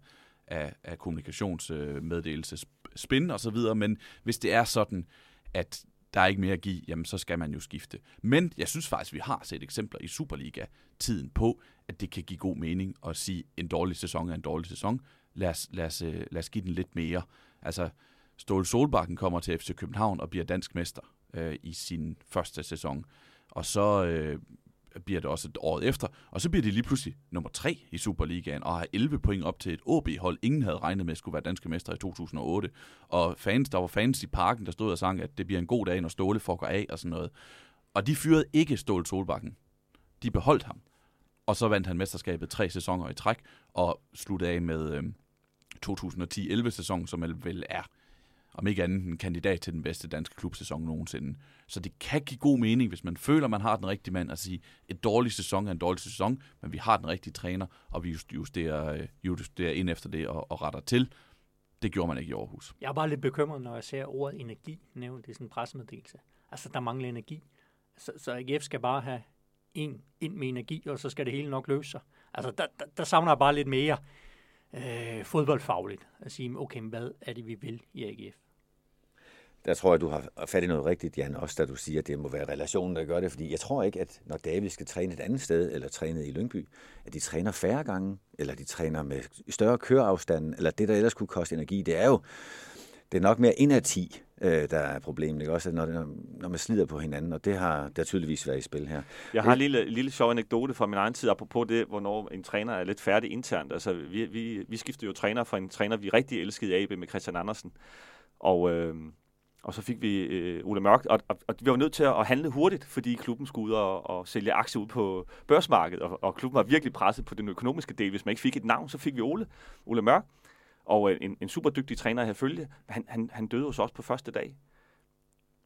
af, af kommunikationsmeddelelse, øh, og så videre. Men hvis det er sådan, at der er ikke mere at give, jamen så skal man jo skifte. Men jeg synes faktisk, vi har set eksempler i Superliga-tiden på, at det kan give god mening at sige, en dårlig sæson er en dårlig sæson lad os, lad os, øh, lad os give den lidt mere. Altså, Ståle Solbakken kommer til FC København og bliver dansk mester øh, i sin første sæson. Og så øh, bliver det også et året efter, og så bliver de lige pludselig nummer tre i Superligaen, og har 11 point op til et OB-hold, ingen havde regnet med skulle være danske mester i 2008. Og fans, der var fans i parken, der stod og sang, at det bliver en god dag, når Ståle får af og sådan noget. Og de fyrede ikke Ståle Solbakken. De beholdt ham. Og så vandt han mesterskabet tre sæsoner i træk, og sluttede af med, øh, 2010-11 sæson, som vel er om ikke andet en kandidat til den bedste danske klubsæson nogensinde. Så det kan give god mening, hvis man føler, man har den rigtige mand, at sige, et dårlig sæson er en dårlig sæson, men vi har den rigtige træner, og vi justerer, øh, justerer ind efter det og, og retter til. Det gjorde man ikke i Aarhus. Jeg er bare lidt bekymret, når jeg ser ordet energi nævnt i sådan en pressemeddelelse. Altså, der mangler energi. Så, så AGF skal bare have en ind med energi, og så skal det hele nok løse sig. Altså, der, der, der savner jeg bare lidt mere øh, fodboldfagligt at sige, okay, hvad er det, vi vil i AGF? Der tror jeg, du har fat i noget rigtigt, Jan, også da du siger, at det må være relationen, der gør det. Fordi jeg tror ikke, at når David skal træne et andet sted, eller træne i Lyngby, at de træner færre gange, eller de træner med større køreafstanden, eller det, der ellers kunne koste energi. Det er jo det er nok mere ind af 10, øh, der er problemet, ikke? Også når, når man slider på hinanden, og det har der tydeligvis været i spil her. Jeg har en lille, lille sjov anekdote fra min egen tid, apropos det, hvornår en træner er lidt færdig internt. Altså, vi, vi, vi skiftede jo træner fra en træner, vi rigtig elskede i AB med Christian Andersen. Og, øh, og så fik vi øh, Ole Mørk, og, og, og vi var nødt til at handle hurtigt, fordi klubben skulle ud og, og sælge aktier ud på børsmarkedet, og, og klubben var virkelig presset på den økonomiske del. Hvis man ikke fik et navn, så fik vi Ole, Ole Mørk, og øh, en, en super dygtig træner her følge. Han, han, han døde hos os på første dag.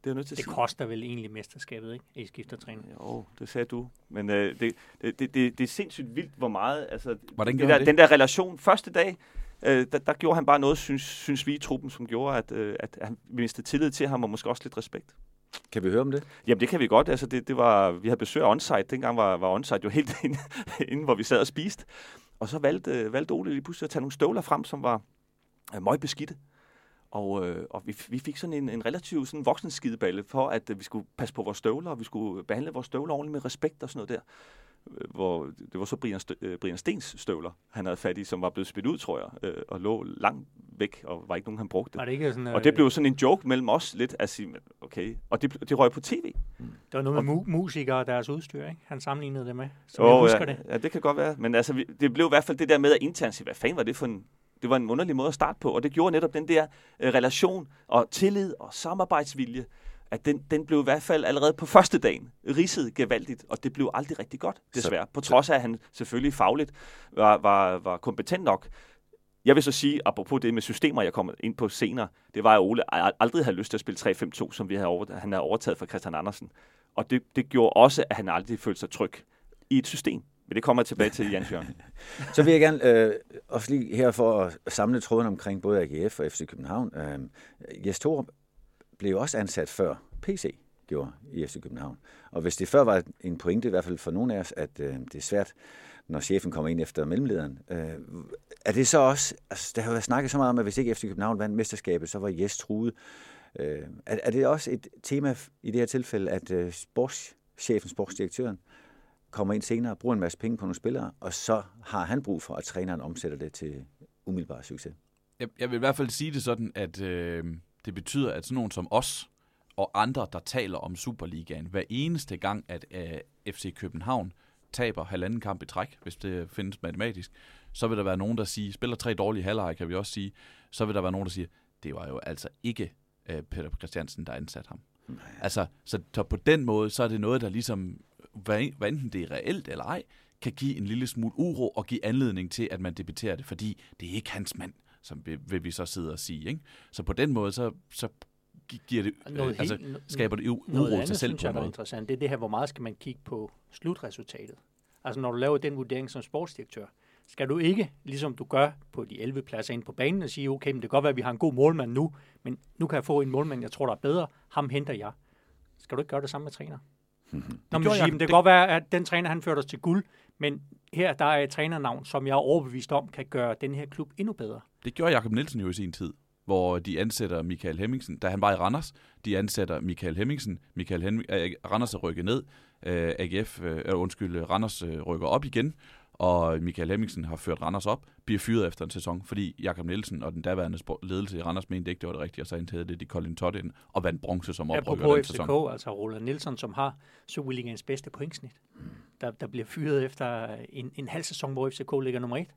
Det, er nødt til at det sige. koster vel egentlig mesterskabet, ikke? I skifter træner. Jo, det sagde du. Men øh, det, det, det, det, det er sindssygt vildt, hvor meget... Altså, Hvordan det der, det? Den der relation første dag, øh, der, der gjorde han bare noget, synes, synes vi i truppen, som gjorde, at, øh, at han mistede tillid til ham, og måske også lidt respekt. Kan vi høre om det? Jamen, det kan vi godt. Altså, det, det var, vi havde besøg af onsite. Dengang var, var onsite jo helt inde, inde, hvor vi sad og spiste. Og så valgte, valgte Ole lige pludselig at tage nogle støvler frem, som var øh, møgbeskidte. Og, øh, og vi, vi fik sådan en, en relativt sådan voksen skideballe for, at øh, vi skulle passe på vores støvler, og vi skulle behandle vores støvler ordentligt med respekt og sådan noget der. Øh, hvor det var så Brian, Stø, øh, Brian Stens støvler, han havde fat i, som var blevet smidt ud, tror jeg, øh, og lå langt væk, og var ikke nogen, han brugte. Var det ikke sådan, og det blev sådan en joke mellem os lidt, at sige, okay, og det, det røg på tv. Det var noget med mu- musikere og deres udstyr, ikke? Han sammenlignede det med, oh, jeg husker ja, det. Ja, det kan godt være, men altså, vi, det blev i hvert fald det der med at internt sige, hvad fanden var det for en, det var en underlig måde at starte på, og det gjorde netop den der øh, relation og tillid og samarbejdsvilje, at den, den blev i hvert fald allerede på første dagen ridset gevaldigt, og det blev aldrig rigtig godt, desværre. Så, på trods af, at han selvfølgelig fagligt var, var, var kompetent nok. Jeg vil så sige, apropos det med systemer, jeg kommer ind på senere, det var, at Ole aldrig havde lyst til at spille 3-5-2, som vi havde over, han havde overtaget fra Christian Andersen. Og det, det gjorde også, at han aldrig følte sig tryg i et system. Men det kommer jeg tilbage til, Jens Jørgen. Så vil jeg gerne øh, også lige her for at samle tråden omkring både AGF og FC København. Øh, Jes Torup blev også ansat før PC gjorde i FC København. Og hvis det før var en pointe, i hvert fald for nogle af os, at øh, det er svært, når chefen kommer ind efter mellemlederen. Øh, er det så også, altså der har været snakket så meget om, at hvis ikke FC København vandt mesterskabet, så var Jes truet. Øh, er, er det også et tema i det her tilfælde, at øh, sportschefen, sportsdirektøren, kommer ind senere, bruger en masse penge på nogle spillere, og så har han brug for, at træneren omsætter det til umiddelbar succes. Jeg, jeg vil i hvert fald sige det sådan, at øh, det betyder, at sådan nogen som os og andre, der taler om Superligaen, hver eneste gang, at øh, FC København taber halvanden kamp i træk, hvis det findes matematisk, så vil der være nogen, der siger, spiller tre dårlige halvleje, kan vi også sige, så vil der være nogen, der siger, det var jo altså ikke øh, Peter Christiansen, der ansat ham. Nej. Altså, så, så på den måde, så er det noget, der ligesom hvad, hvad enten det er reelt eller ej, kan give en lille smule uro og give anledning til, at man debatterer det, fordi det er ikke hans mand, som vil, vil vi så sidde og sige. Ikke? Så på den måde, så, så giver det, noget øh, altså, helt, skaber det uro noget andet, til selv synes på jeg, noget. interessant, det er det her, hvor meget skal man kigge på slutresultatet. Altså når du laver den vurdering som sportsdirektør, skal du ikke, ligesom du gør på de 11 pladser ind på banen, og sige, okay, men det kan godt være, at vi har en god målmand nu, men nu kan jeg få en målmand, jeg tror, der er bedre, ham henter jeg. Skal du ikke gøre det samme med træner? Mm-hmm. Nå, det, sige, jeg, det kan godt være, at den træner, han førte os til guld, men her der er et trænernavn, som jeg er overbevist om, kan gøre den her klub endnu bedre. Det gjorde Jakob Nielsen jo i sin tid, hvor de ansætter Michael Hemmingsen, da han var i Randers. De ansætter Michael Hemmingsen. Michael Hemmingsen, Randers er rykket ned. Øh, AGF, øh, undskyld, Randers øh, rykker op igen og Michael Hemmingsen har ført Randers op, bliver fyret efter en sæson, fordi Jakob Nielsen og den daværende ledelse i Randers mente ikke, det var det rigtige, og så indtagede det de Colin Todd ind og vandt bronze som oprykker den FCK, sæson. altså Roland Nielsen, som har Superligaens bedste pointsnit, der, der bliver fyret efter en, en halv sæson, hvor FCK ligger nummer et.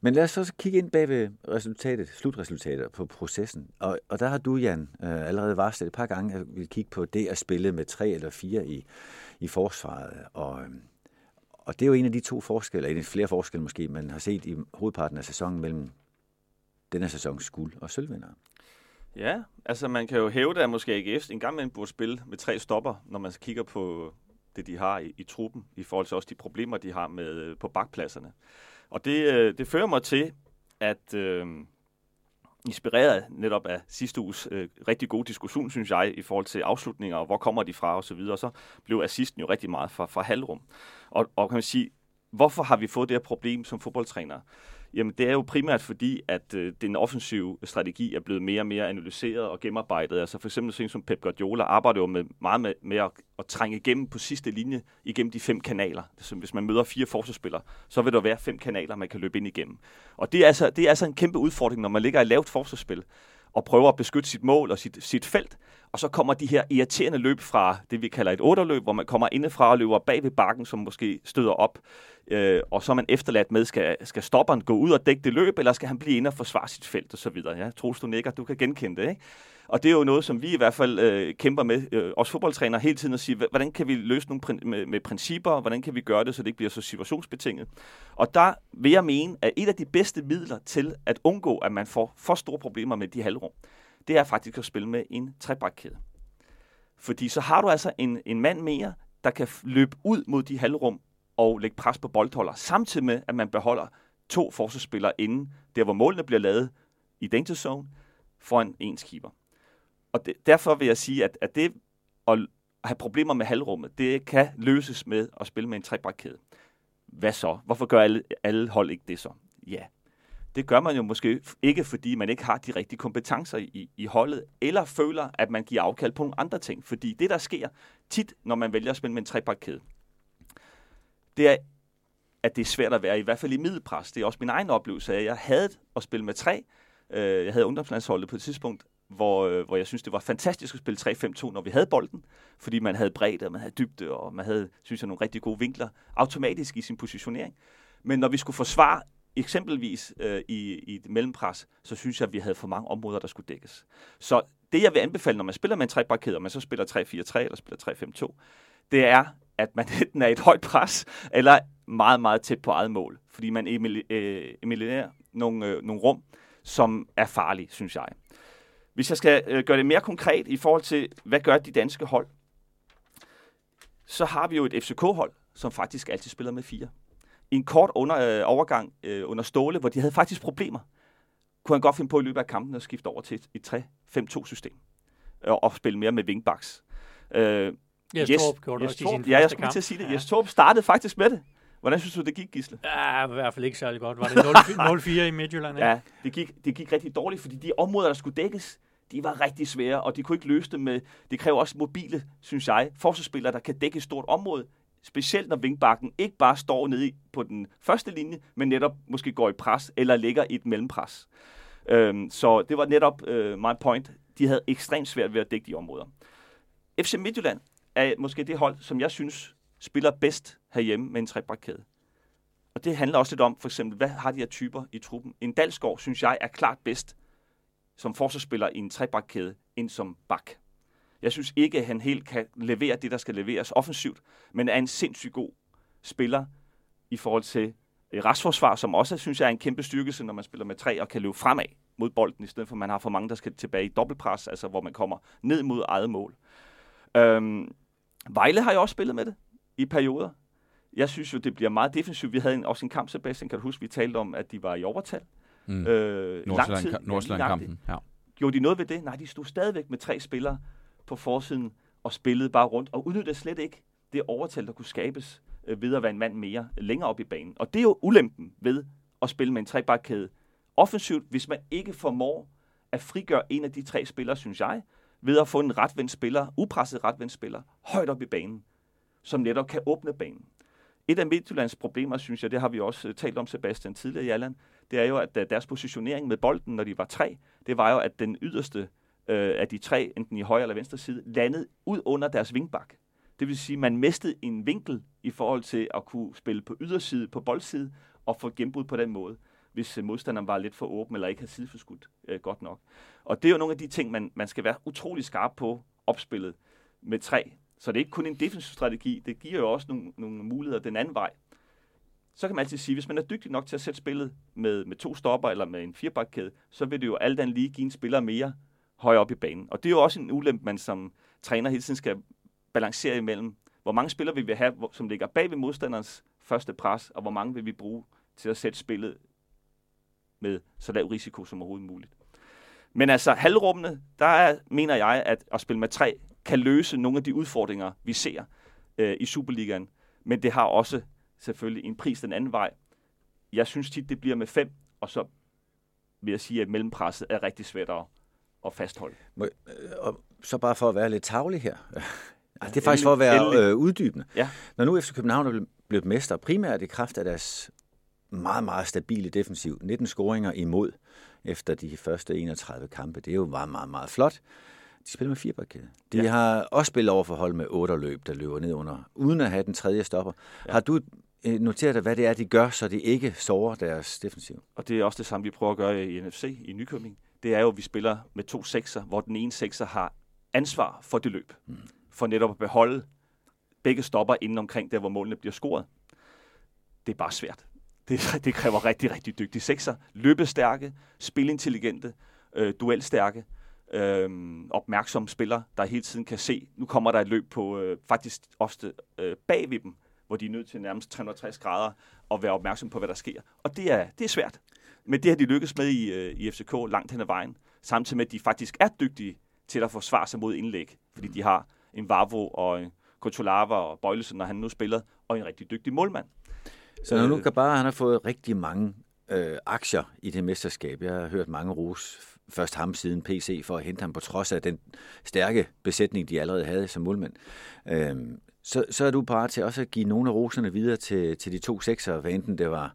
Men lad os så kigge ind bag ved resultatet, slutresultatet på processen. Og, og der har du, Jan, øh, allerede varslet et par gange, at vi vil kigge på det at spille med tre eller fire i, i forsvaret. Og, øh, og det er jo en af de to forskelle, eller flere forskelle måske, man har set i hovedparten af sæsonen mellem denne sæsons guld og sølvvinder. Ja, altså man kan jo hæve at måske AGF en gang imellem burde spille med tre stopper, når man kigger på det, de har i, i truppen, i forhold til også de problemer, de har med øh, på bakpladserne. Og det, øh, det fører mig til, at øh, inspireret netop af sidste uges øh, rigtig gode diskussion, synes jeg, i forhold til afslutninger, og hvor kommer de fra, og så videre. Så blev assisten jo rigtig meget fra, fra halvrum. Og, og kan man sige, hvorfor har vi fået det her problem som fodboldtræner? Jamen, det er jo primært fordi, at øh, den offensive strategi er blevet mere og mere analyseret og gennemarbejdet. Altså for eksempel sådan som Pep Guardiola arbejder jo med, meget med, med at, at trænge igennem på sidste linje igennem de fem kanaler. Så hvis man møder fire forsvarsspillere, så vil der være fem kanaler, man kan løbe ind igennem. Og det er altså, det er altså en kæmpe udfordring, når man ligger i lavt forsvarsspil og prøver at beskytte sit mål og sit, sit felt. Og så kommer de her irriterende løb fra det, vi kalder et otterløb, hvor man kommer indefra og løber bag ved bakken, som måske støder op. Øh, og så er man efterladt med, skal, skal stopperen gå ud og dække det løb, eller skal han blive inde og forsvare sit felt osv. Ja, Troels, du nikker, du kan genkende det. Ikke? Og det er jo noget, som vi i hvert fald øh, kæmper med, øh, os fodboldtrænere hele tiden, at sige, hvordan kan vi løse nogle prin- med, med principper, hvordan kan vi gøre det, så det ikke bliver så situationsbetinget. Og der vil jeg mene, at et af de bedste midler til at undgå, at man får for store problemer med de halvrum, det er faktisk at spille med en trebakkæde. Fordi så har du altså en, en mand mere, der kan løbe ud mod de halvrum og lægge pres på boldholder, samtidig med, at man beholder to forsvarsspillere inden, der hvor målene bliver lavet i danger zone, foran ens keeper. Og det, derfor vil jeg sige, at, at det at have problemer med halvrummet, det kan løses med at spille med en trebakkæde. Hvad så? Hvorfor gør alle, alle hold ikke det så? Ja, det gør man jo måske ikke, fordi man ikke har de rigtige kompetencer i, i holdet, eller føler, at man giver afkald på nogle andre ting. Fordi det, der sker tit, når man vælger at spille med en trebakkæde, det er, at det er svært at være, i hvert fald i middelpres. Det er også min egen oplevelse af, at jeg havde at spille med tre. Øh, jeg havde ungdomslandsholdet på et tidspunkt, hvor, øh, hvor jeg synes, det var fantastisk at spille 3-5-2, når vi havde bolden, fordi man havde bredde, og man havde dybde, og man havde, synes jeg, nogle rigtig gode vinkler automatisk i sin positionering. Men når vi skulle forsvare eksempelvis øh, i, i et mellempres, så synes jeg, at vi havde for mange områder, der skulle dækkes. Så det, jeg vil anbefale, når man spiller med en trebakæde, og man så spiller 3-4-3 eller spiller 3-5-2, det er, at man enten er et højt pres, eller meget, meget tæt på eget mål. Fordi man øh, eliminerer nogle, øh, nogle rum, som er farlige, synes jeg. Hvis jeg skal øh, gøre det mere konkret i forhold til, hvad gør de danske hold, så har vi jo et FCK-hold, som faktisk altid spiller med fire. I en kort under, øh, overgang øh, under Ståle, hvor de havde faktisk problemer, kunne han godt finde på i løbet af kampen at skifte over til et, et 3-5-2-system øh, og spille mere med wingbacks. Øh, Jes, yes, Torp gjorde yes, det også i sin Ja, jeg skulle til at sige det. Ja. Jes Torp startede faktisk med det. Hvordan synes du, det gik, Gisle? Ja, i hvert fald ikke særlig godt. Var det 0-4 i Midtjylland? Ja, det gik, det gik rigtig dårligt, fordi de områder, der skulle dækkes, de var rigtig svære, og de kunne ikke løse det med, det kræver også mobile, synes jeg, forsvarsspillere, der kan dække et stort område, specielt når vingbakken ikke bare står nede på den første linje, men netop måske går i pres eller ligger i et mellempres. Øhm, så det var netop øh, my point. De havde ekstremt svært ved at dække de områder. FC Midtjylland er måske det hold, som jeg synes spiller bedst herhjemme med en trebakkæde. Og det handler også lidt om, for eksempel, hvad har de her typer i truppen? En Dalsgaard, synes jeg, er klart bedst som forsvarsspiller i en trebakkæde, end som bak. Jeg synes ikke, at han helt kan levere det, der skal leveres offensivt, men er en sindssygt god spiller i forhold til restforsvar, som også synes jeg er en kæmpe styrkelse, når man spiller med tre og kan løbe fremad mod bolden, i stedet for at man har for mange, der skal tilbage i dobbeltpres, altså hvor man kommer ned mod eget mål. Øhm, Vejle har jo også spillet med det i perioder. Jeg synes jo, det bliver meget defensivt. Vi havde en, også en kamp, Sebastian, kan du huske, vi talte om, at de var i overtal. Mm. Øh, Nordsjælland-kampen, ja. Gjorde de noget ved det? Nej, de stod stadigvæk med tre spillere på forsiden og spillede bare rundt, og udnyttede slet ikke det overtal, der kunne skabes øh, ved at være en mand mere længere op i banen. Og det er jo ulempen ved at spille med en trebakkæde offensivt, hvis man ikke formår at frigøre en af de tre spillere, synes jeg, ved at få en retvendt spiller, upresset retvendt spiller, højt op i banen, som netop kan åbne banen. Et af Midtjyllands problemer, synes jeg, det har vi også øh, talt om, Sebastian, tidligere i Allan, det er jo, at øh, deres positionering med bolden, når de var tre, det var jo, at den yderste øh, af de tre, enten i højre eller venstre side, landede ud under deres vingbak. Det vil sige, at man mistede en vinkel i forhold til at kunne spille på yderside, på boldside, og få gennembrud på den måde, hvis øh, modstanderen var lidt for åben eller ikke havde sideforskudt øh, godt nok. Og det er jo nogle af de ting, man, man skal være utrolig skarp på opspillet med tre. Så det er ikke kun en defensiv strategi, det giver jo også nogle, nogle muligheder den anden vej. Så kan man altid sige, hvis man er dygtig nok til at sætte spillet med, med to stopper eller med en firebakkæde, så vil det jo alt andet lige give en spiller mere højere op i banen. Og det er jo også en ulempe, man som træner hele tiden skal balancere imellem. Hvor mange spillere vil vi have, som ligger bag ved modstanderens første pres, og hvor mange vil vi bruge til at sætte spillet med så lav risiko som overhovedet muligt. Men altså halvrummene, der er, mener jeg, at at spille med tre kan løse nogle af de udfordringer, vi ser øh, i Superligaen. Men det har også selvfølgelig en pris den anden vej. Jeg synes tit, det bliver med fem, og så vil jeg sige, at mellempresset er rigtig svært at, at fastholde. Må, øh, og så bare for at være lidt tavlig her. Ja, det er faktisk for at være øh, uddybende. Ja. Når nu efter København er blevet mester, primært i kraft af deres meget, meget stabile defensiv, 19 scoringer imod efter de første 31 kampe, det er jo meget, meget, meget flot. De spiller med fire parkede. De ja. har også spillet over for hold med otte løb, der løber ned under, uden at have den tredje stopper. Ja. Har du øh, noteret dig, hvad det er, de gør, så de ikke sover deres defensiv? Og det er også det samme, vi prøver at gøre i NFC i Nykøbing. Det er jo, at vi spiller med to sekser, hvor den ene sekser har ansvar for det løb. Mm. For netop at beholde begge stopper inden omkring der, hvor målene bliver scoret. Det er bare svært. Det, det kræver rigtig, rigtig dygtige sekser. Løbestærke, spilintelligente, øh, duelstærke, øh, opmærksomme spillere, der hele tiden kan se, nu kommer der et løb på øh, faktisk ofte øh, bag ved dem, hvor de er nødt til nærmest 360 grader og være opmærksom på, hvad der sker. Og det er, det er svært. Men det har de lykkes med i, øh, i FCK langt hen ad vejen, samtidig med, at de faktisk er dygtige til at forsvare sig mod indlæg, fordi de har en Vavro og en Kotolava og Bøjlesen, når han nu spiller, og en rigtig dygtig målmand. Så når nu øh. bare han har fået rigtig mange øh, aktier i det mesterskab, jeg har hørt mange ros først ham siden PC for at hente ham på trods af den stærke besætning, de allerede havde som målmand. Øh, så, så er du parat til også at give nogle af roserne videre til, til de to sekser, hvad enten det var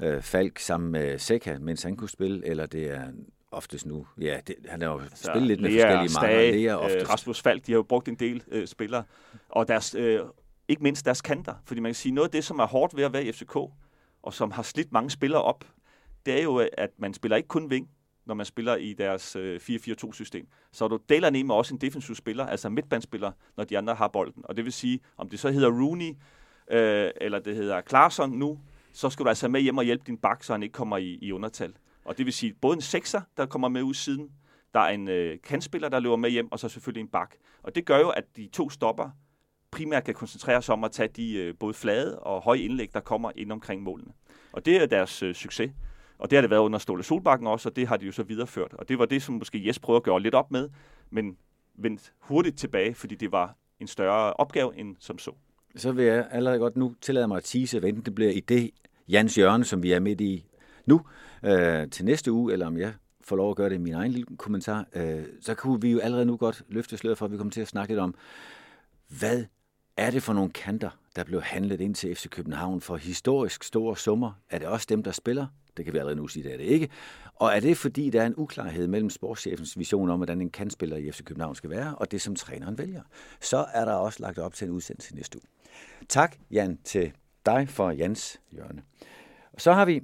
øh, Falk sammen med Seca, mens han kunne spille, eller det er oftest nu. Ja, det, han har jo altså, spillet lidt med Lea, forskellige Stage, mange. Øh, Rasmus Falk, de har jo brugt en del øh, spillere. Og deres, øh, ikke mindst deres kanter. Fordi man kan sige, noget af det, som er hårdt ved at være i FCK, og som har slidt mange spillere op, det er jo, at man spiller ikke kun ving, når man spiller i deres øh, 4-4-2-system. Så du deler med også en defensiv spiller, altså midtbandspiller, når de andre har bolden. Og det vil sige, om det så hedder Rooney, øh, eller det hedder Klaarsson nu, så skal du altså med hjem og hjælpe din bak, så han ikke kommer i, i undertal. Og det vil sige, både en sekser, der kommer med ud siden, der er en øh, kantspiller, der løber med hjem, og så selvfølgelig en bak. Og det gør jo, at de to stopper primært kan koncentrere sig om at tage de øh, både flade og høje indlæg, der kommer ind omkring målene. Og det er deres øh, succes. Og det har det været under Ståle Solbakken også, og det har de jo så videreført. Og det var det, som måske Jes prøvede at gøre lidt op med, men vendt hurtigt tilbage, fordi det var en større opgave end som så. Så vil jeg allerede godt nu tillade mig at tease, hvad det bliver i det Jans hjørne, som vi er midt i nu, øh, til næste uge, eller om jeg får lov at gøre det i min egen lille kommentar, øh, så kunne vi jo allerede nu godt løfte sløret for, at vi kommer til at snakke lidt om, hvad er det for nogle kanter, der blev handlet ind til FC København for historisk store summer? Er det også dem, der spiller? Det kan vi allerede nu sige, det er det ikke. Og er det fordi, der er en uklarhed mellem sportschefens vision om, hvordan en kantspiller i FC København skal være, og det, som træneren vælger? Så er der også lagt op til en udsendelse næste uge. Tak, Jan, til dig for Jans hjørne. Og så har vi,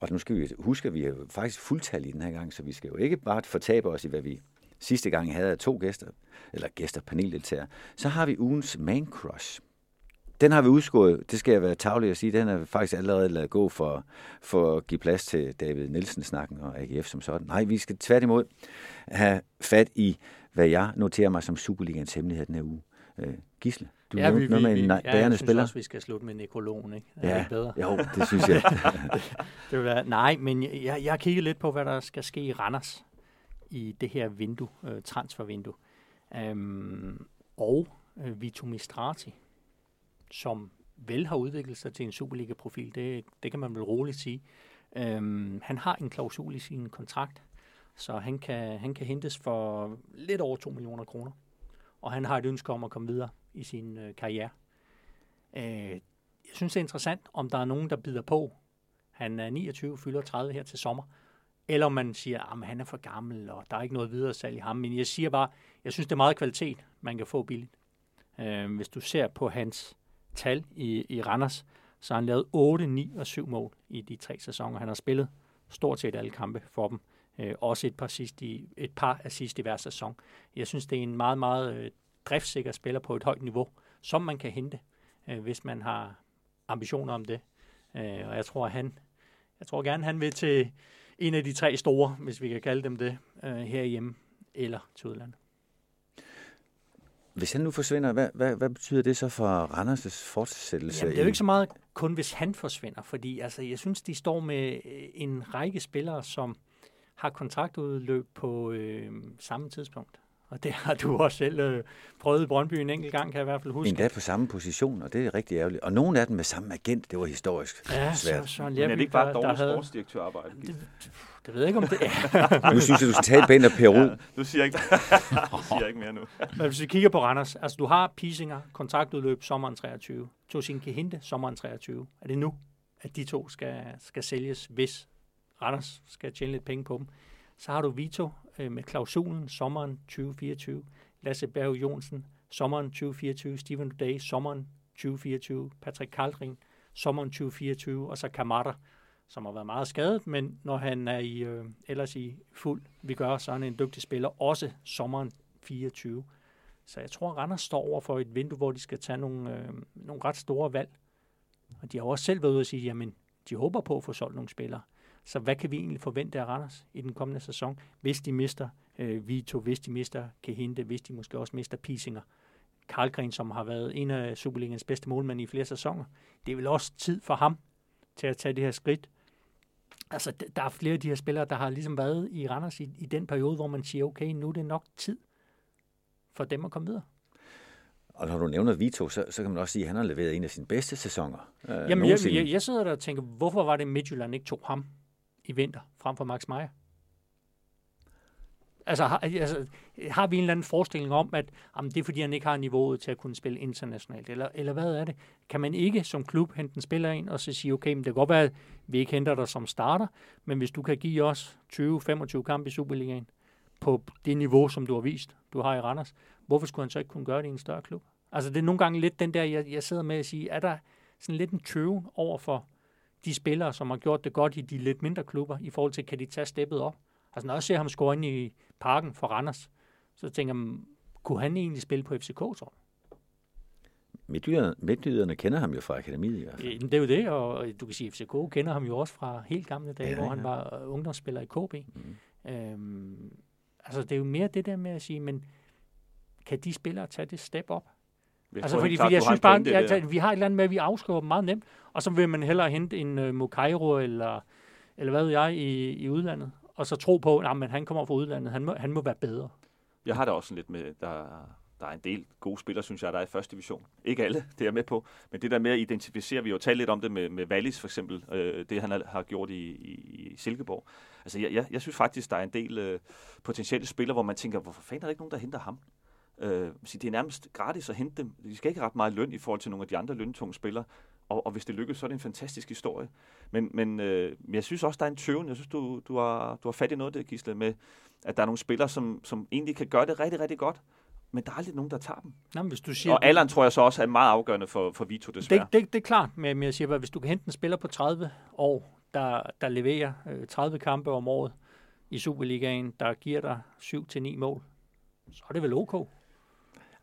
og nu skal vi huske, at vi er faktisk i den her gang, så vi skal jo ikke bare fortabe os i, hvad vi sidste gang havde to gæster, eller gæster, paneldeltagere. Så har vi ugens man crush. Den har vi udskåret, det skal jeg være tavlig at sige, den har vi faktisk allerede lavet gå for, for at give plads til David Nielsen-snakken og AGF som sådan. Nej, vi skal tværtimod have fat i, hvad jeg noterer mig som Superligans hemmelighed den her uge. Øh, Gisle, du ja, vi, noget med en ja, jeg synes spiller. også, vi skal slutte med nekrologen, ikke? Er ja, det bedre? jo, det synes jeg. det vil være, nej, men jeg, jeg har kigget lidt på, hvad der skal ske i Randers i det her vindue, øh, transfervindue. Øhm, og øh, Vito Mistrati, som vel har udviklet sig til en Superliga-profil, det, det kan man vel roligt sige. Øhm, han har en klausul i sin kontrakt, så han kan, han kan hentes for lidt over 2 millioner kroner. Og han har et ønske om at komme videre i sin øh, karriere. Øh, jeg synes, det er interessant, om der er nogen, der bider på. Han er 29, fylder 30 her til sommer. Eller om man siger, ah, at han er for gammel, og der er ikke noget videre salg i ham. Men jeg siger bare, jeg synes, det er meget kvalitet, man kan få billigt. Øh, hvis du ser på hans tal i, i Randers, så har han lavet 8, 9 og 7 mål i de tre sæsoner. Han har spillet stort set alle kampe for dem. Øh, også et par, sidst i, et par assist i hver sæson. Jeg synes, det er en meget, meget øh, driftsikker spiller på et højt niveau, som man kan hente, øh, hvis man har ambitioner om det. Øh, og jeg tror, han, jeg tror gerne, han vil til en af de tre store, hvis vi kan kalde dem det, øh, herhjemme eller til udlandet. Hvis han nu forsvinder, hvad, hvad, hvad betyder det så for Randers' fortsættelse? Jamen, det er jo ikke så meget kun, hvis han forsvinder, fordi altså, jeg synes, de står med øh, en række spillere, som har kontraktudløb på øh, samme tidspunkt. Og det har du også selv øh, prøvet i Brøndby en enkelt gang, kan jeg i hvert fald huske. Endda på samme position, og det er rigtig ærgerligt. Og nogle af dem med samme agent, det var historisk ja, svært. Så, så Men er det ikke bare et dårligt sportsdirektørarbejde? Det, det ved jeg ikke, om det er. nu synes jeg, du skal tale pænt af Per Ja, du siger ikke, du siger ikke mere nu. Men hvis vi kigger på Randers, altså du har Pisinger, kontraktudløb sommeren 23. Tosin Kehinde, sommeren 23. Er det nu, at de to skal, skal sælges, hvis Randers skal tjene lidt penge på dem? Så har du Vito øh, med klausulen sommeren 2024. Lasse Berg Jonsen, sommeren 2024. Steven Day, sommeren 2024. Patrick Kaldring, sommeren 2024. Og så Kamata, som har været meget skadet, men når han er i, øh, ellers i fuld vi gør, så er han en dygtig spiller, også sommeren 24. Så jeg tror, at Randers står over for et vindue, hvor de skal tage nogle, øh, nogle ret store valg. Og de har også selv været ude og sige, jamen, de håber på at få solgt nogle spillere. Så hvad kan vi egentlig forvente af Randers i den kommende sæson, hvis de mister øh, Vito, hvis de mister Kehinde, hvis de måske også mister Pisinger? Karlgren, som har været en af Superligans bedste målmænd i flere sæsoner. Det er vel også tid for ham til at tage det her skridt. Altså, der er flere af de her spillere, der har ligesom været i Randers i, i den periode, hvor man siger, okay, nu er det nok tid for dem at komme videre. Og når du nævner Vito, så, så kan man også sige, at han har leveret en af sine bedste sæsoner. Øh, Jamen, jeg, jeg, jeg sidder der og tænker, hvorfor var det Midtjylland ikke tog ham i vinter frem for Max Meyer? Altså har, altså, har vi en eller anden forestilling om, at jamen, det er fordi, han ikke har niveauet til at kunne spille internationalt? Eller, eller hvad er det? Kan man ikke som klub hente en spiller ind og så sige, okay, men det kan godt være, at vi ikke henter dig som starter, men hvis du kan give os 20-25 kampe i Superligaen på det niveau, som du har vist, du har i Randers, hvorfor skulle han så ikke kunne gøre det i en større klub? Altså det er nogle gange lidt den der, jeg, jeg sidder med at sige, er der sådan lidt en tøve over for de spillere, som har gjort det godt i de lidt mindre klubber, i forhold til, kan de tage steppet op? Altså når jeg ser ham score ind i parken for Randers, så tænker jeg, kunne han egentlig spille på FCK, så? Midtjyderne kender ham jo fra akademiet i hvert fald. Det er jo det, og du kan sige, at FCK kender ham jo også fra helt gamle dage, ja, hvor ja. han var ungdomsspiller i KB. Mm. Øhm, altså det er jo mere det der med at sige, men kan de spillere tage det step op? Jeg altså, fordi, klart, fordi jeg synes bare, at ja, vi har et eller andet med, at vi afskriver dem meget nemt, og så vil man hellere hente en uh, Mukairo eller, eller hvad ved jeg i, i udlandet og så tro på, at han kommer fra udlandet, han må, han må være bedre. Jeg har det også lidt med, der, der er en del gode spillere, synes jeg, der er i første division. Ikke alle, det er jeg med på, men det der med at identificere, vi har jo talt lidt om det med, med Wallis for eksempel, øh, det han har gjort i, i, i Silkeborg. Altså jeg, jeg, jeg synes faktisk, der er en del øh, potentielle spillere, hvor man tænker, hvorfor fanden er der ikke nogen, der henter ham? Øh, det er nærmest gratis at hente dem. De skal ikke ret meget løn i forhold til nogle af de andre løntunge spillere og, og hvis det lykkes, så er det en fantastisk historie. Men, men øh, jeg synes også, der er en tøven. Jeg synes, du, du, har, du har fat i noget det, Gisle, med, at der er nogle spillere, som, som egentlig kan gøre det rigtig, rigtig godt, men der er aldrig nogen, der tager dem. Nå, hvis du siger, og alderen tror jeg så også er meget afgørende for, for Vito, desværre. Det, det, det er klart, men jeg siger bare, hvis du kan hente en spiller på 30 år, der, der leverer øh, 30 kampe om året i Superligaen, der giver dig 7-9 mål, så er det vel ok.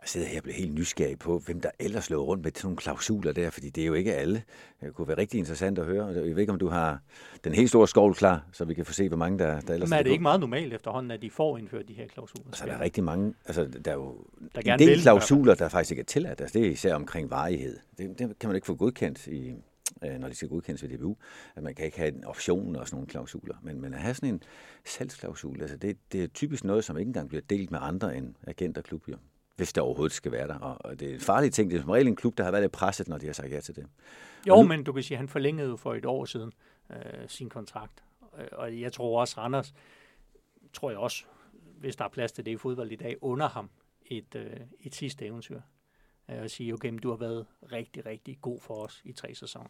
Jeg sidder her og bliver helt nysgerrig på, hvem der ellers slår rundt med sådan nogle klausuler der, fordi det er jo ikke alle. Det kunne være rigtig interessant at høre. Jeg ved ikke, om du har den helt store skovl klar, så vi kan få se, hvor mange der, der ellers Men er det ikke meget normalt efterhånden, at de får indført de her klausuler? Så der er rigtig mange, altså der er jo der en del vil, klausuler, der faktisk ikke er tilladt. Altså, det er især omkring varighed. Det, det kan man ikke få godkendt i, øh, når de skal godkendes ved DBU, at man kan ikke have en option og sådan nogle klausuler. Men, men at have sådan en salgsklausul, altså det, det er typisk noget, som ikke engang bliver delt med andre end agent og klubber hvis det overhovedet skal være der. Og det er en farlig ting. Det er som regel en klub, der har været lidt presset, når de har sagt ja til det. Jo, nu... men du kan sige, at han forlængede jo for et år siden øh, sin kontrakt. Øh, og jeg tror også, Randers, tror jeg også, hvis der er plads til det i fodbold i dag, under ham et, øh, et sidste eventyr. Øh, at sige, okay, men du har været rigtig, rigtig god for os i tre sæsoner.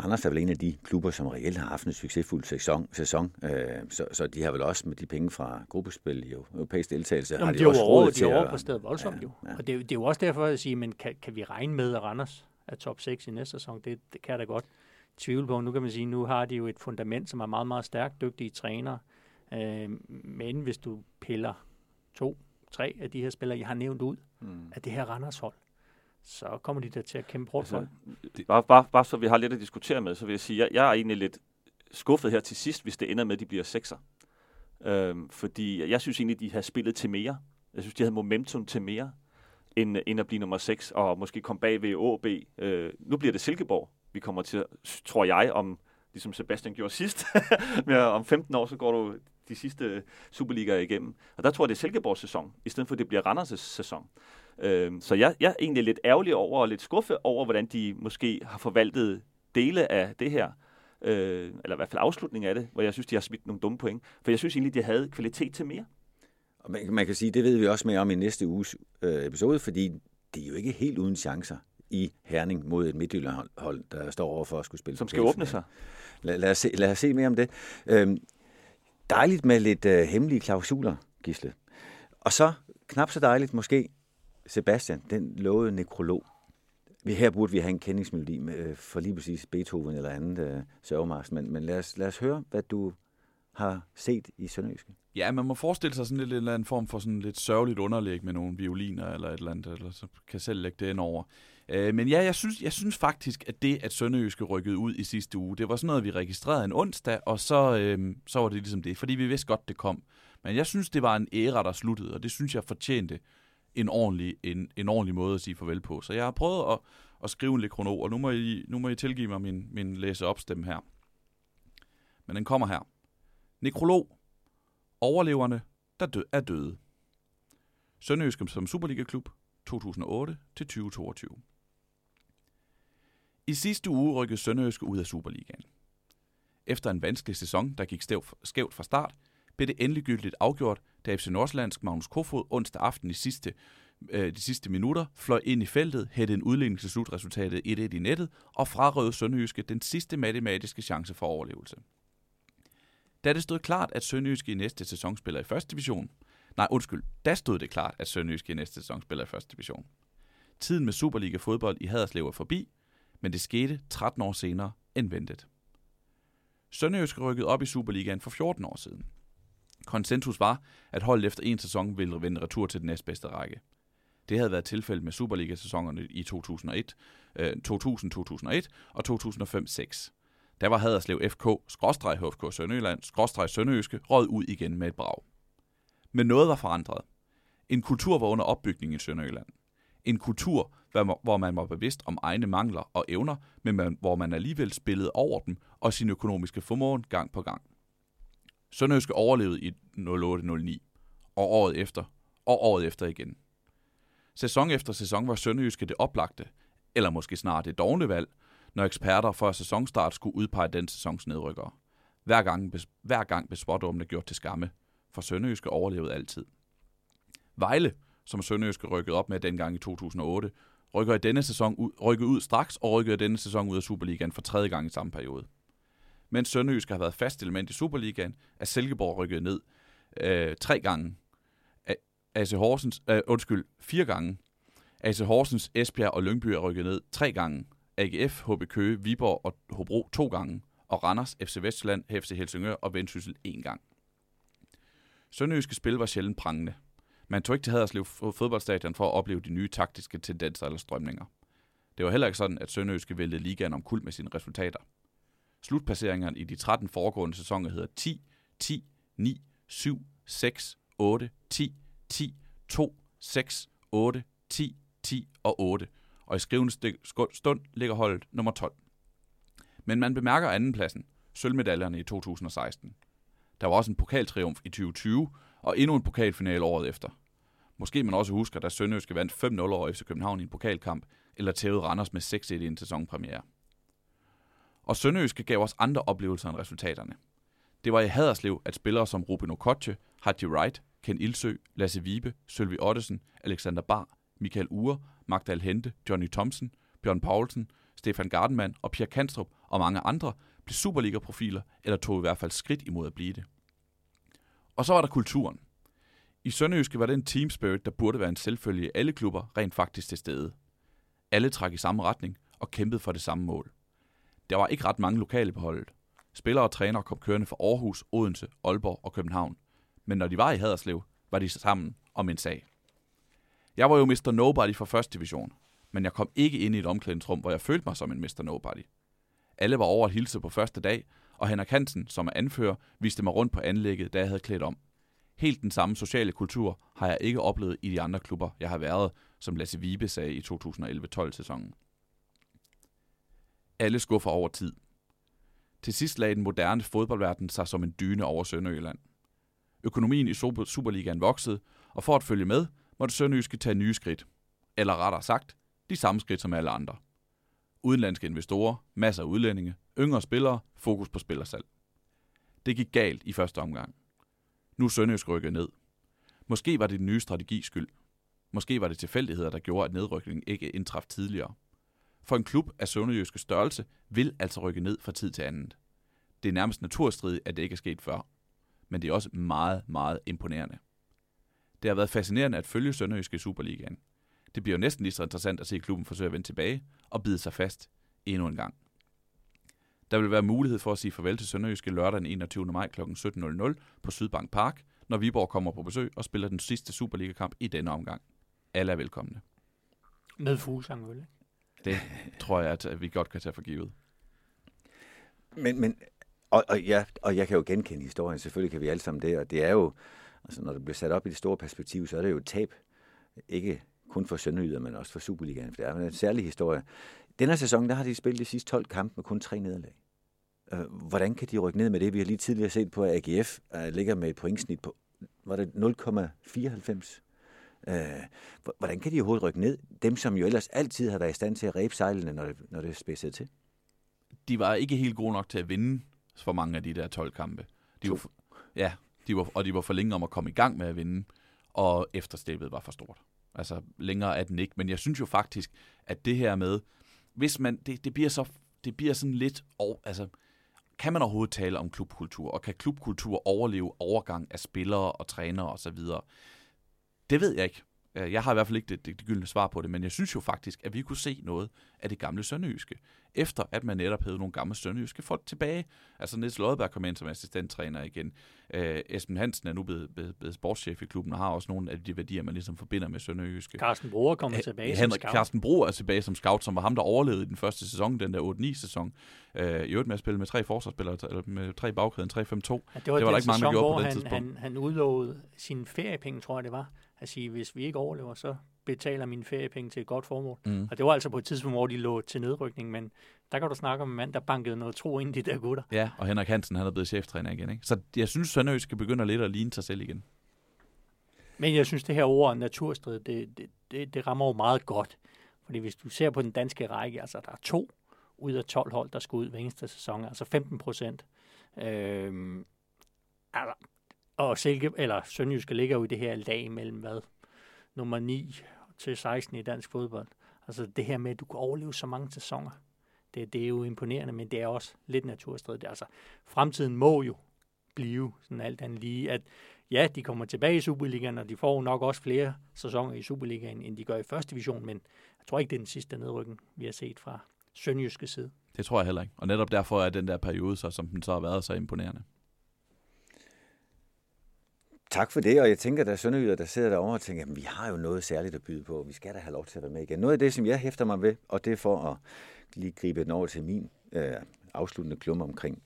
Randers er vel en af de klubber, som reelt har haft en succesfuld sæson. sæson. Øh, så, så de har vel også med de penge fra gruppespil i europæisk deltagelse, Jamen, har de, de også råd til de at... De voldsomt ja, jo. Ja. Og det, det er jo også derfor at sige, men kan, kan vi regne med, at Randers er top 6 i næste sæson? Det, det kan jeg da godt tvivle på. Nu kan man sige, nu har de jo et fundament, som er meget, meget stærkt, dygtige trænere. Øh, men hvis du piller to, tre af de her spillere, jeg har nævnt ud, mm. af det her Randers hold, så kommer de der til at kæmpe hårdt altså, for bare, bare, bare så vi har lidt at diskutere med, så vil jeg sige, jeg, jeg er egentlig lidt skuffet her til sidst, hvis det ender med, at de bliver sekser. Øhm, fordi jeg synes egentlig, de har spillet til mere. Jeg synes, de havde momentum til mere, end, end at blive nummer 6, og måske komme bag ved OB. Øh, nu bliver det Silkeborg, vi kommer til, tror jeg, om ligesom Sebastian gjorde sidst. Men om 15 år, så går du de sidste Superligaer igennem. Og der tror jeg, det er Silkeborgs sæson, i stedet for, at det bliver Randers' sæson. Øh, så jeg, jeg er egentlig lidt ærgerlig over, og lidt skuffet over, hvordan de måske har forvaltet dele af det her. Øh, eller i hvert fald afslutningen af det, hvor jeg synes, de har smidt nogle dumme point. For jeg synes egentlig, de havde kvalitet til mere. Og man, man kan sige, det ved vi også mere om i næste uges øh, episode, fordi det er jo ikke helt uden chancer i Herning mod et midtjylland der står over for at skulle spille. Som skal åbne sig. Lad, lad, os se, lad os se mere om det. Øhm, dejligt med lidt øh, hemmelige klausuler, Gisle. Og så knap så dejligt måske Sebastian, den lovede nekrolog. vi her burde vi have en kendingsmelodi med, øh, for lige præcis Beethoven eller andet øh, sørgemars, men, men lad, os, lad os høre, hvad du har set i Sønderjyske. Ja, man må forestille sig sådan lidt en eller anden form for sådan lidt sørgeligt underlæg med nogle violiner eller et eller andet, eller så kan selv lægge det ind over. Øh, men ja, jeg synes, jeg synes faktisk, at det, at Sønderjyske rykkede ud i sidste uge, det var sådan noget, vi registrerede en onsdag, og så, øh, så var det ligesom det, fordi vi vidste godt, det kom. Men jeg synes, det var en æra, der sluttede, og det synes jeg fortjente en ordentlig, en, en ordentlig måde at sige farvel på. Så jeg har prøvet at, at skrive en lidt krono, og nu må I, nu må I tilgive mig min, min læseopstemme her. Men den kommer her. Nekrolog. Overleverne, der dø- er døde. Sønderjysk som Superliga-klub 2008 til 2022. I sidste uge rykkede Sønderjyske ud af Superligaen. Efter en vanskelig sæson, der gik skævt fra start, blev det endeliggyldigt afgjort, da FC Nordsjællandsk Magnus Kofod onsdag aften i sidste, øh, de sidste minutter fløj ind i feltet, hættede en udligning til slutresultatet 1-1 i nettet og frarøvede Sønderjyske den sidste matematiske chance for overlevelse. Da det stod klart, at Sønderjyske i næste sæson spiller i første division, nej undskyld, da stod det klart, at Sønderjyske i næste sæson spiller i første division. Tiden med Superliga fodbold i Haderslev er forbi, men det skete 13 år senere end ventet. Sønderjysk rykkede op i Superligaen for 14 år siden. Konsensus var, at holdet efter en sæson ville vende retur til den næstbedste række. Det havde været tilfældet med Superliga-sæsonerne i 2001, øh, 2000-2001 og 2005-06. Der var Haderslev FK, skråstreg HFK Sønderjylland, skråstreg Sønderjyske, råd ud igen med et brag. Men noget var forandret. En kultur var under opbygning i Sønderjylland. En kultur, hvor man var bevidst om egne mangler og evner, men hvor man alligevel spillede over dem og sin økonomiske formåen gang på gang. Sønderjyske overlevede i 08-09, og året efter, og året efter igen. Sæson efter sæson var Sønderjyske det oplagte, eller måske snart det dogne valg, når eksperter før sæsonstart skulle udpege den sæsons nedrykkere. Hver gang, hver gang blev spådommene gjort til skamme, for Sønderjyske overlevede altid. Vejle, som Sønderjyske rykkede op med dengang i 2008, rykker i denne sæson ud, rykker ud straks og rykker i denne sæson ud af Superligaen for tredje gang i samme periode. Mens Sønderjysk har været fast element i Superligaen, er Silkeborg rykket ned øh, tre gange. AC Horsens, øh, undskyld, fire gange. AC Horsens, Esbjerg og Lyngby er rykket ned tre gange. AGF, HB Køge, Viborg og Hobro to gange. Og Randers, FC Vestland, FC Helsingør og Vendsyssel en gang. Sønderjyske spil var sjældent prangende. Man tog ikke til Haderslev fodboldstadion for at opleve de nye taktiske tendenser eller strømninger. Det var heller ikke sådan, at Sønderjyske væltede ligaen om kul med sine resultater. Slutpasseringerne i de 13 foregående sæsoner hedder 10, 10, 9, 7, 6, 8, 10, 10, 2, 6, 8, 10, 10 og 8. Og i skrivende stund ligger holdet nummer 12. Men man bemærker andenpladsen, sølvmedaljerne i 2016. Der var også en pokaltriumf i 2020, og endnu en pokalfinale året efter. Måske man også husker, da Sønderjyske vandt 5-0 over FC København i en pokalkamp, eller tævede Randers med 6-1 i en sæsonpremiere. Og Sønderjyske gav os andre oplevelser end resultaterne. Det var i Haderslev, at spillere som Ruben Okoche, Haji Wright, Ken Ilsø, Lasse Vibe, Sølvi Ottesen, Alexander Bar, Michael Ure, Magdal Hente, Johnny Thompson, Bjørn Paulsen, Stefan Gardenman og Pierre Kanstrup og mange andre blev Superliga-profiler, eller tog i hvert fald skridt imod at blive det. Og så var der kulturen. I Sønderjyske var den team spirit, der burde være en selvfølge i alle klubber, rent faktisk til stede. Alle trak i samme retning og kæmpede for det samme mål. Der var ikke ret mange lokale på holdet. Spillere og trænere kom kørende fra Aarhus, Odense, Aalborg og København. Men når de var i Haderslev, var de sammen om en sag. Jeg var jo Mr. Nobody fra første division, men jeg kom ikke ind i et omklædningsrum, hvor jeg følte mig som en Mr. Nobody. Alle var over at hilse på første dag, og Henrik Hansen, som er anfører, viste mig rundt på anlægget, da jeg havde klædt om. Helt den samme sociale kultur har jeg ikke oplevet i de andre klubber, jeg har været, som Lasse Vibe sagde i 2011-12-sæsonen. Alle skuffer over tid. Til sidst lagde den moderne fodboldverden sig som en dyne over Sønderjylland. Økonomien i Superligaen voksede, og for at følge med, måtte Sønderjyske tage nye skridt. Eller rettere sagt, de samme skridt som alle andre. Udenlandske investorer, masser af udlændinge, yngre spillere, fokus på spillersalg. Det gik galt i første omgang. Nu er Sønderjysk rykket ned. Måske var det den nye strategi skyld. Måske var det tilfældigheder, der gjorde, at nedrykningen ikke indtraf tidligere. For en klub af sønderjyske størrelse vil altså rykke ned fra tid til anden. Det er nærmest naturstridigt, at det ikke er sket før. Men det er også meget, meget imponerende. Det har været fascinerende at følge Sønderjyske i Superligaen. Det bliver jo næsten lige så interessant at se klubben forsøge at vende tilbage og bide sig fast endnu en gang. Der vil være mulighed for at sige farvel til Sønderjyske lørdag den 21. maj kl. 17.00 på Sydbank Park, når Viborg kommer på besøg og spiller den sidste Superliga-kamp i denne omgang. Alle er velkomne. Med fuglsang, vel? Det tror jeg, at vi godt kan tage for givet. Men, men og, og, ja, og jeg kan jo genkende historien, selvfølgelig kan vi alle sammen det, og det er jo, altså når det bliver sat op i det store perspektiv, så er det jo et tab, ikke kun for Sønderjyder, men også for Superligaen, for det er en særlig historie. Denne sæson, der har de spillet de sidste 12 kampe med kun tre nederlag. Øh, hvordan kan de rykke ned med det? Vi har lige tidligere set på, at AGF øh, ligger med et pointsnit på var det 0,94. Uh, hvordan kan de overhovedet rykke ned? Dem, som jo ellers altid har været i stand til at ræbe sejlene, når det, når det spidset til. De var ikke helt gode nok til at vinde for mange af de der 12 kampe. De var, ja, de var, og de var for længe om at komme i gang med at vinde, og efterslæbet var for stort. Altså, længere er den ikke. Men jeg synes jo faktisk, at det her med, hvis man, det, det bliver så, det bliver sådan lidt, og, altså, kan man overhovedet tale om klubkultur, og kan klubkultur overleve overgang af spillere og trænere osv.? Det ved jeg ikke. Jeg har i hvert fald ikke det, det, det gyldne svar på det, men jeg synes jo faktisk, at vi kunne se noget af det gamle sønderjyske, efter at man netop havde nogle gamle sønderjyske folk tilbage. Altså Niels Lodberg kom ind som assistenttræner igen. Øh, Esben Hansen er nu blevet, blevet, blevet sportschef i klubben og har også nogle af de værdier, man ligesom forbinder med sønderjyske. Carsten Broer kommer tilbage Henrik, som scout. Carsten Broer er tilbage som scout, som var ham, der overlevede i den første sæson, den der 8-9 sæson. Øh, I øvrigt med at spille med tre forsvarsspillere, eller med tre bagkæden, 3-5-2. Ja, det var, det var der ikke mange, der gjorde på den han, tidspunkt. Han, han udlovede sine feriepenge, tror jeg det var at sige, hvis vi ikke overlever, så betaler mine feriepenge til et godt formål. Mm. Og det var altså på et tidspunkt, hvor de lå til nedrykning, men der kan du snakke om en mand, der bankede noget tro ind i de der gutter. Ja, og Henrik Hansen, han er blevet cheftræner igen. Ikke? Så jeg synes, Sønderø skal begynde lidt at ligne sig selv igen. Men jeg synes, det her ord naturstrid, det, det, det, det rammer jo meget godt. Fordi hvis du ser på den danske række, altså der er to ud af 12 hold, der skal ud hver eneste sæson, altså 15 procent. Øhm, altså, og Silke, eller Sønderjyske ligger jo i det her lag mellem hvad? Nummer 9 til 16 i dansk fodbold. Altså det her med, at du kan overleve så mange sæsoner. Det, det er jo imponerende, men det er også lidt naturstridigt. Altså, fremtiden må jo blive sådan alt andet lige, at ja, de kommer tilbage i Superligaen, og de får nok også flere sæsoner i Superligaen, end de gør i første division, men jeg tror ikke, det er den sidste nedrykken, vi har set fra Sønderjyske side. Det tror jeg heller ikke. Og netop derfor er den der periode, så, som den så har været, så imponerende. Tak for det, og jeg tænker, der er sønderjyder, der sidder derovre og tænker, at vi har jo noget særligt at byde på. Vi skal da have lov til at være med igen. Noget af det, som jeg hæfter mig ved, og det er for at lige gribe den over til min øh, afsluttende klum omkring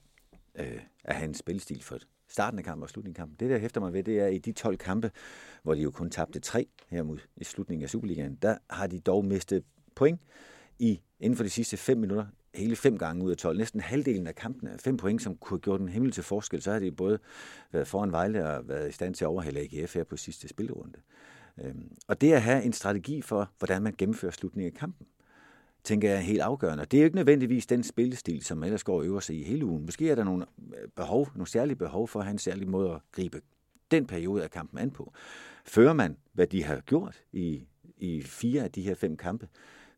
øh, at have en spilstil for starten af kampen og slutningen af kampen. Det, der hæfter mig ved, det er i de 12 kampe, hvor de jo kun tabte tre her mod i slutningen af Superligaen, der har de dog mistet point i inden for de sidste 5 minutter hele fem gange ud af 12. Næsten halvdelen af kampene, fem point, som kunne have gjort en himmel til forskel, så har de både været foran Vejle og været i stand til at overhale AGF her på sidste spilrunde. Øhm, og det at have en strategi for, hvordan man gennemfører slutningen af kampen, tænker jeg er helt afgørende. det er jo ikke nødvendigvis den spillestil, som ellers går og øver sig i hele ugen. Måske er der nogle øh, behov, nogle særlige behov for at have en særlig måde at gribe den periode af kampen an på. Fører man, hvad de har gjort i, i fire af de her fem kampe,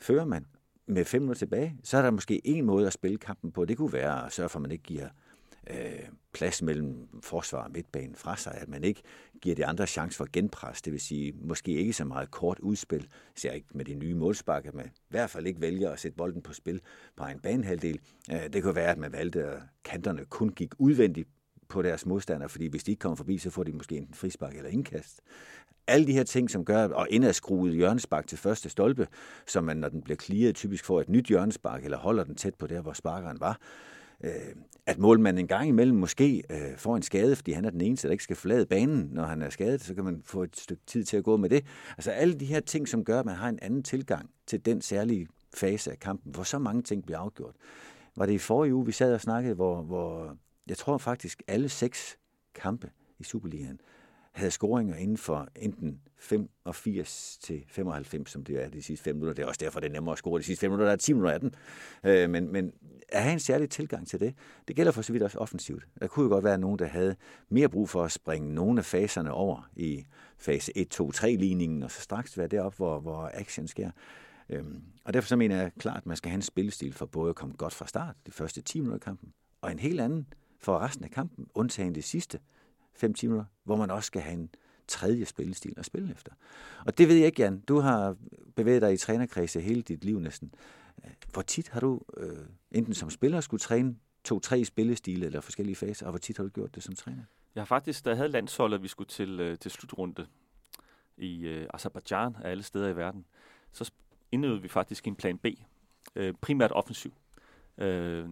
fører man, med fem minutter tilbage, så er der måske en måde at spille kampen på. Det kunne være at sørge for, at man ikke giver øh, plads mellem forsvar og midtbanen fra sig, at man ikke giver de andre chance for genpres, det vil sige måske ikke så meget kort udspil, ser ikke med de nye målspark, at man i hvert fald ikke vælger at sætte bolden på spil på en banehalvdel. Øh, det kunne være, at man valgte, at kanterne kun gik udvendigt på deres modstandere, fordi hvis de ikke kommer forbi, så får de måske enten frispark eller indkast alle de her ting, som gør, og indadskruet hjørnespark til første stolpe, som man, når den bliver clearet, typisk får et nyt hjørnespark, eller holder den tæt på der, hvor sparkeren var. Øh, at målmanden en gang imellem måske øh, får en skade, fordi han er den eneste, der ikke skal forlade banen, når han er skadet, så kan man få et stykke tid til at gå med det. Altså alle de her ting, som gør, at man har en anden tilgang til den særlige fase af kampen, hvor så mange ting bliver afgjort. Var det i forrige uge, vi sad og snakkede, hvor, hvor jeg tror faktisk alle seks kampe i Superligaen havde scoringer inden for enten 85 til 95, som det er de sidste 5 minutter. Det er også derfor, det er nemmere at score de sidste 5 minutter. Der er 10 minutter af den. Øh, men, men at have en særlig tilgang til det, det gælder for så vidt også offensivt. Der kunne jo godt være nogen, der havde mere brug for at springe nogle af faserne over i fase 1-2-3-ligningen, og så straks være deroppe, hvor, hvor action sker. Øhm, og derfor så mener jeg klart, at man skal have en spillestil for både at komme godt fra start, de første 10 minutter af kampen, og en helt anden for resten af kampen, undtagen det sidste, 5 timer, hvor man også skal have en tredje spillestil at spille efter. Og det ved jeg ikke, Jan. Du har bevæget dig i trænerkredse hele dit liv næsten. Hvor tit har du øh, enten som spiller skulle træne to-tre spillestile eller forskellige faser, og hvor tit har du gjort det som træner? Jeg har faktisk, da jeg havde landsholdet, vi skulle til, øh, til slutrunde i øh, Azerbaijan af alle steder i verden, så indøvede vi faktisk en plan B, øh, primært offensiv. Øh,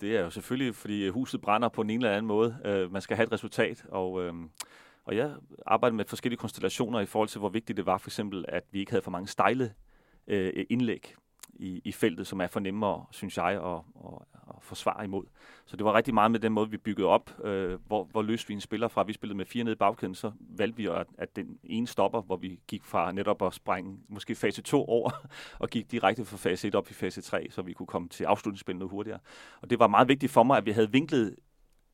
det er jo selvfølgelig, fordi øh, huset brænder på en eller anden måde. Øh, man skal have et resultat, og, øh, og jeg arbejdede med forskellige konstellationer i forhold til, hvor vigtigt det var for eksempel, at vi ikke havde for mange stejle øh, indlæg i, i feltet, som er for nemmere, synes jeg, at, at, at forsvare imod. Så det var rigtig meget med den måde, vi byggede op, øh, hvor, hvor løste vi en spiller fra. Vi spillede med fire nede i bagkæden, så valgte vi, at, at den ene stopper, hvor vi gik fra netop at sprænge måske fase 2 over, og gik direkte fra fase 1 op i fase 3, så vi kunne komme til afslutningsspillet noget hurtigere. Og det var meget vigtigt for mig, at vi havde vinklet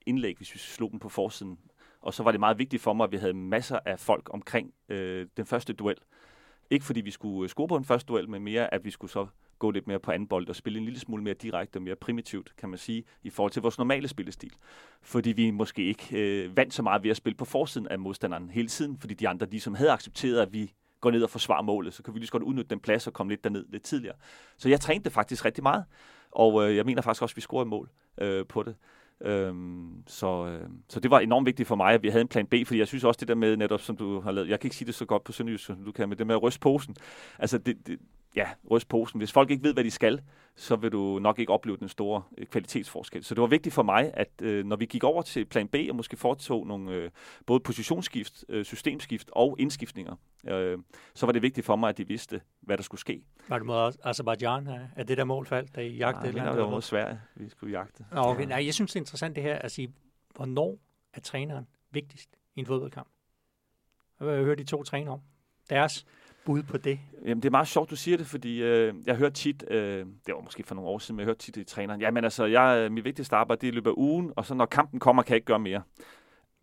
indlæg, hvis vi slog dem på forsiden. Og så var det meget vigtigt for mig, at vi havde masser af folk omkring øh, den første duel. Ikke fordi vi skulle øh, score på en første duel, men mere, at vi skulle så gå lidt mere på anden bold og spille en lille smule mere direkte og mere primitivt, kan man sige, i forhold til vores normale spillestil. Fordi vi måske ikke øh, vandt så meget ved at spille på forsiden af modstanderen hele tiden, fordi de andre ligesom havde accepteret, at vi går ned og forsvarer målet, så kan vi lige så godt udnytte den plads og komme lidt derned lidt tidligere. Så jeg trænede det faktisk rigtig meget, og øh, jeg mener faktisk også, at vi scorede mål øh, på det. Øhm, så, øh, så det var enormt vigtigt for mig, at vi havde en plan B, fordi jeg synes også det der med netop, som du har lavet, jeg kan ikke sige det så godt på Sønderjysk, som du kan, med det med at ryste posen. Altså det, det, ja, ryst posen. Hvis folk ikke ved, hvad de skal, så vil du nok ikke opleve den store øh, kvalitetsforskel. Så det var vigtigt for mig, at øh, når vi gik over til plan B og måske foretog nogle øh, både positionsskift, øh, systemskift og indskiftninger, øh, så var det vigtigt for mig, at de vidste, hvad der skulle ske. Var det mod Azerbaijan, er det der mål faldt, da I jagtede? Nej, det var mod Sverige, vi skulle jagte. Nå, okay. Nej, jeg synes, det er interessant det her at sige, hvornår er træneren vigtigst i en fodboldkamp? Jeg vil høre de to træner om. Deres bud på det? Jamen, det er meget sjovt, du siger det, fordi øh, jeg hører tit, øh, det var måske for nogle år siden, men jeg hørte tit i træneren, jamen altså, jeg, øh, mit vigtigste arbejde, det er i løbet af ugen, og så når kampen kommer, kan jeg ikke gøre mere.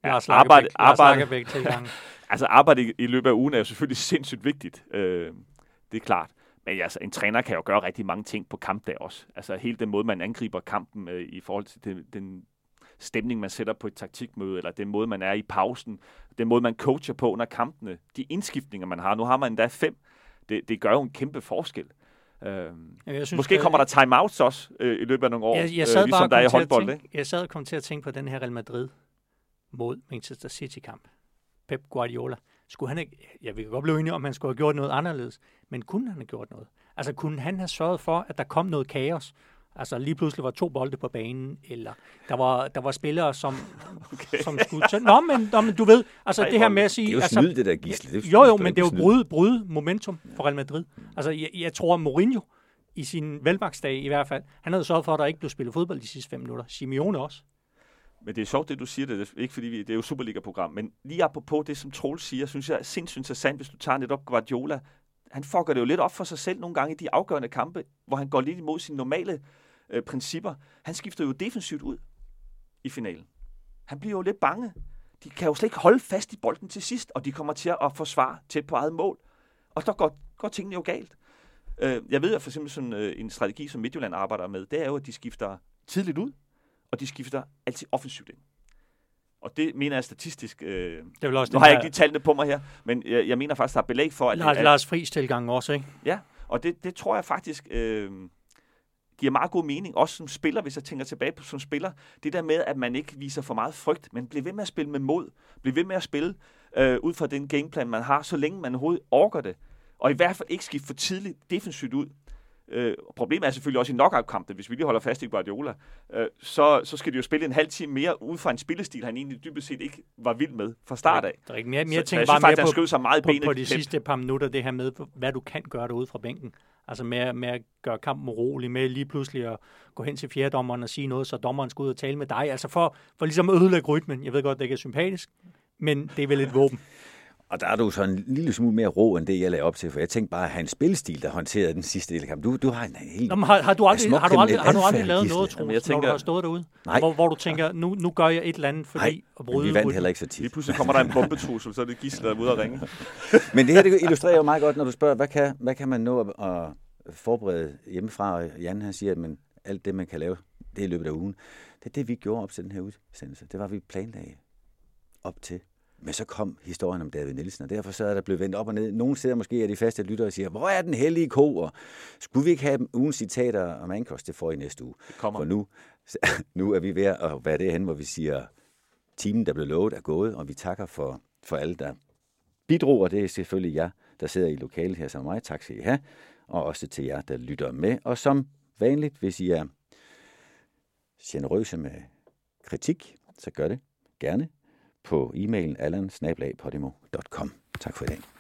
Lars arbejde, arbejde, altså arbejde i, i løbet af ugen er jo selvfølgelig sindssygt vigtigt. Øh, det er klart. Men altså, en træner kan jo gøre rigtig mange ting på kampdag også. Altså hele den måde, man angriber kampen øh, i forhold til den, den stemning, man sætter på et taktikmøde, eller den måde, man er i pausen, den måde, man coacher på under kampene, de indskiftninger, man har. Nu har man endda fem. Det, det gør jo en kæmpe forskel. Ja, jeg synes, måske kommer der timeouts også øh, i løbet af nogle år, jeg, jeg sad øh, ligesom der er i håndbold. Tænke, jeg sad og kom til at tænke på den her Real Madrid mod Manchester City-kamp. Pep Guardiola. Skulle han ikke, jeg vil godt blive enig om, han skulle have gjort noget anderledes, men kunne han have gjort noget? Altså kunne han have sørget for, at der kom noget kaos, Altså lige pludselig var to bolde på banen, eller der var, der var spillere, som, okay. som skulle tage... Nå, men, nå, men du ved, altså Ej, det her med at sige... Det er jo altså, snyd, det der gisle. Det er jo, jo, men det er jo bryde, bryde momentum for Real Madrid. Altså jeg, jeg tror, Mourinho i sin velmagsdag i hvert fald, han havde sørget for, at der ikke blev spillet fodbold de sidste fem minutter. Simeone også. Men det er sjovt, det du siger, det er ikke fordi vi, det er jo Superliga-program, men lige apropos det, som Troels siger, synes jeg er sindssygt interessant, hvis du tager netop Guardiola. Han fucker det jo lidt op for sig selv nogle gange i de afgørende kampe, hvor han går lidt imod sine normale øh, principper. Han skifter jo defensivt ud i finalen. Han bliver jo lidt bange. De kan jo slet ikke holde fast i bolden til sidst, og de kommer til at forsvare tæt på eget mål. Og så går, går tingene jo galt. Øh, jeg ved at for eksempel sådan øh, en strategi, som Midtjylland arbejder med, det er jo, at de skifter tidligt ud, og de skifter altid offensivt ind. Og det mener jeg statistisk. Øh, det vil også nu har jeg ikke de tallene på mig her, men jeg, jeg mener faktisk, der er belæg for, at... Lars, at, Lars Friis tilgang også, ikke? Ja, og det, det tror jeg faktisk... Øh, giver meget god mening, også som spiller, hvis jeg tænker tilbage på som spiller, det der med, at man ikke viser for meget frygt, men bliver ved med at spille med mod, bliver ved med at spille øh, ud fra den gameplan, man har, så længe man overhovedet orker det, og i hvert fald ikke skifte for tidligt defensivt ud. Øh, problemet er selvfølgelig også i knockout-kampe, hvis vi lige holder fast i Guardiola, øh, så, så skal de jo spille en halv time mere ud fra en spillestil, han egentlig dybest set ikke var vild med fra start af. Det er ikke mere, mere så, tænker bare mere på, sig meget på, på de sidste par minutter, det her med, hvad du kan gøre derude fra bænken. Altså med, med at gøre kampen urolig, med lige pludselig at gå hen til fjerdommeren og sige noget, så dommeren skal ud og tale med dig. Altså for, for ligesom at ødelægge rytmen. Jeg ved godt, det ikke er sympatisk, men det er vel et våben. Og der er du så en lille smule mere ro, end det, jeg lagde op til, for jeg tænkte bare at have en spilstil, der håndterede den sidste del af kampen. Du, du har en helt... Nå, har, har, du aldrig, har, du aldrig, har du aldrig lavet noget, Troels, jeg tænker, når du har stået derude? Nej. Hvor, hvor du tænker, nu, nu gør jeg et eller andet, fordi Nej, at bryde vi vandt heller ikke så tit. Lige pludselig kommer der en bombetrussel, så er det gisler, der er ude at ringe. Men det her det illustrerer jo meget godt, når du spørger, hvad kan, hvad kan man nå at, forberede hjemmefra? Og Jan han siger, at man, alt det, man kan lave, det er i løbet af ugen. Det er det, vi gjorde op til den her udsendelse. Det var, vi planlagde op til Men så kom historien om David Nielsen, og derfor så er der blevet vendt op og ned. Nogle steder måske er de faste lyttere og siger, hvor er den hellige ko? Og skulle vi ikke have ugens citater om Ankos, det får I næste uge. Det kommer. For nu, nu er vi ved at være derhen, hvor vi siger, timen, der blev lovet, er gået, og vi takker for, for alle, der bidrog, og det er selvfølgelig jer, der sidder i lokalet her sammen med mig. Tak skal I have. Og også til jer, der lytter med. Og som vanligt, hvis I er generøse med kritik, så gør det gerne på e-mailen allan Tak for i dag.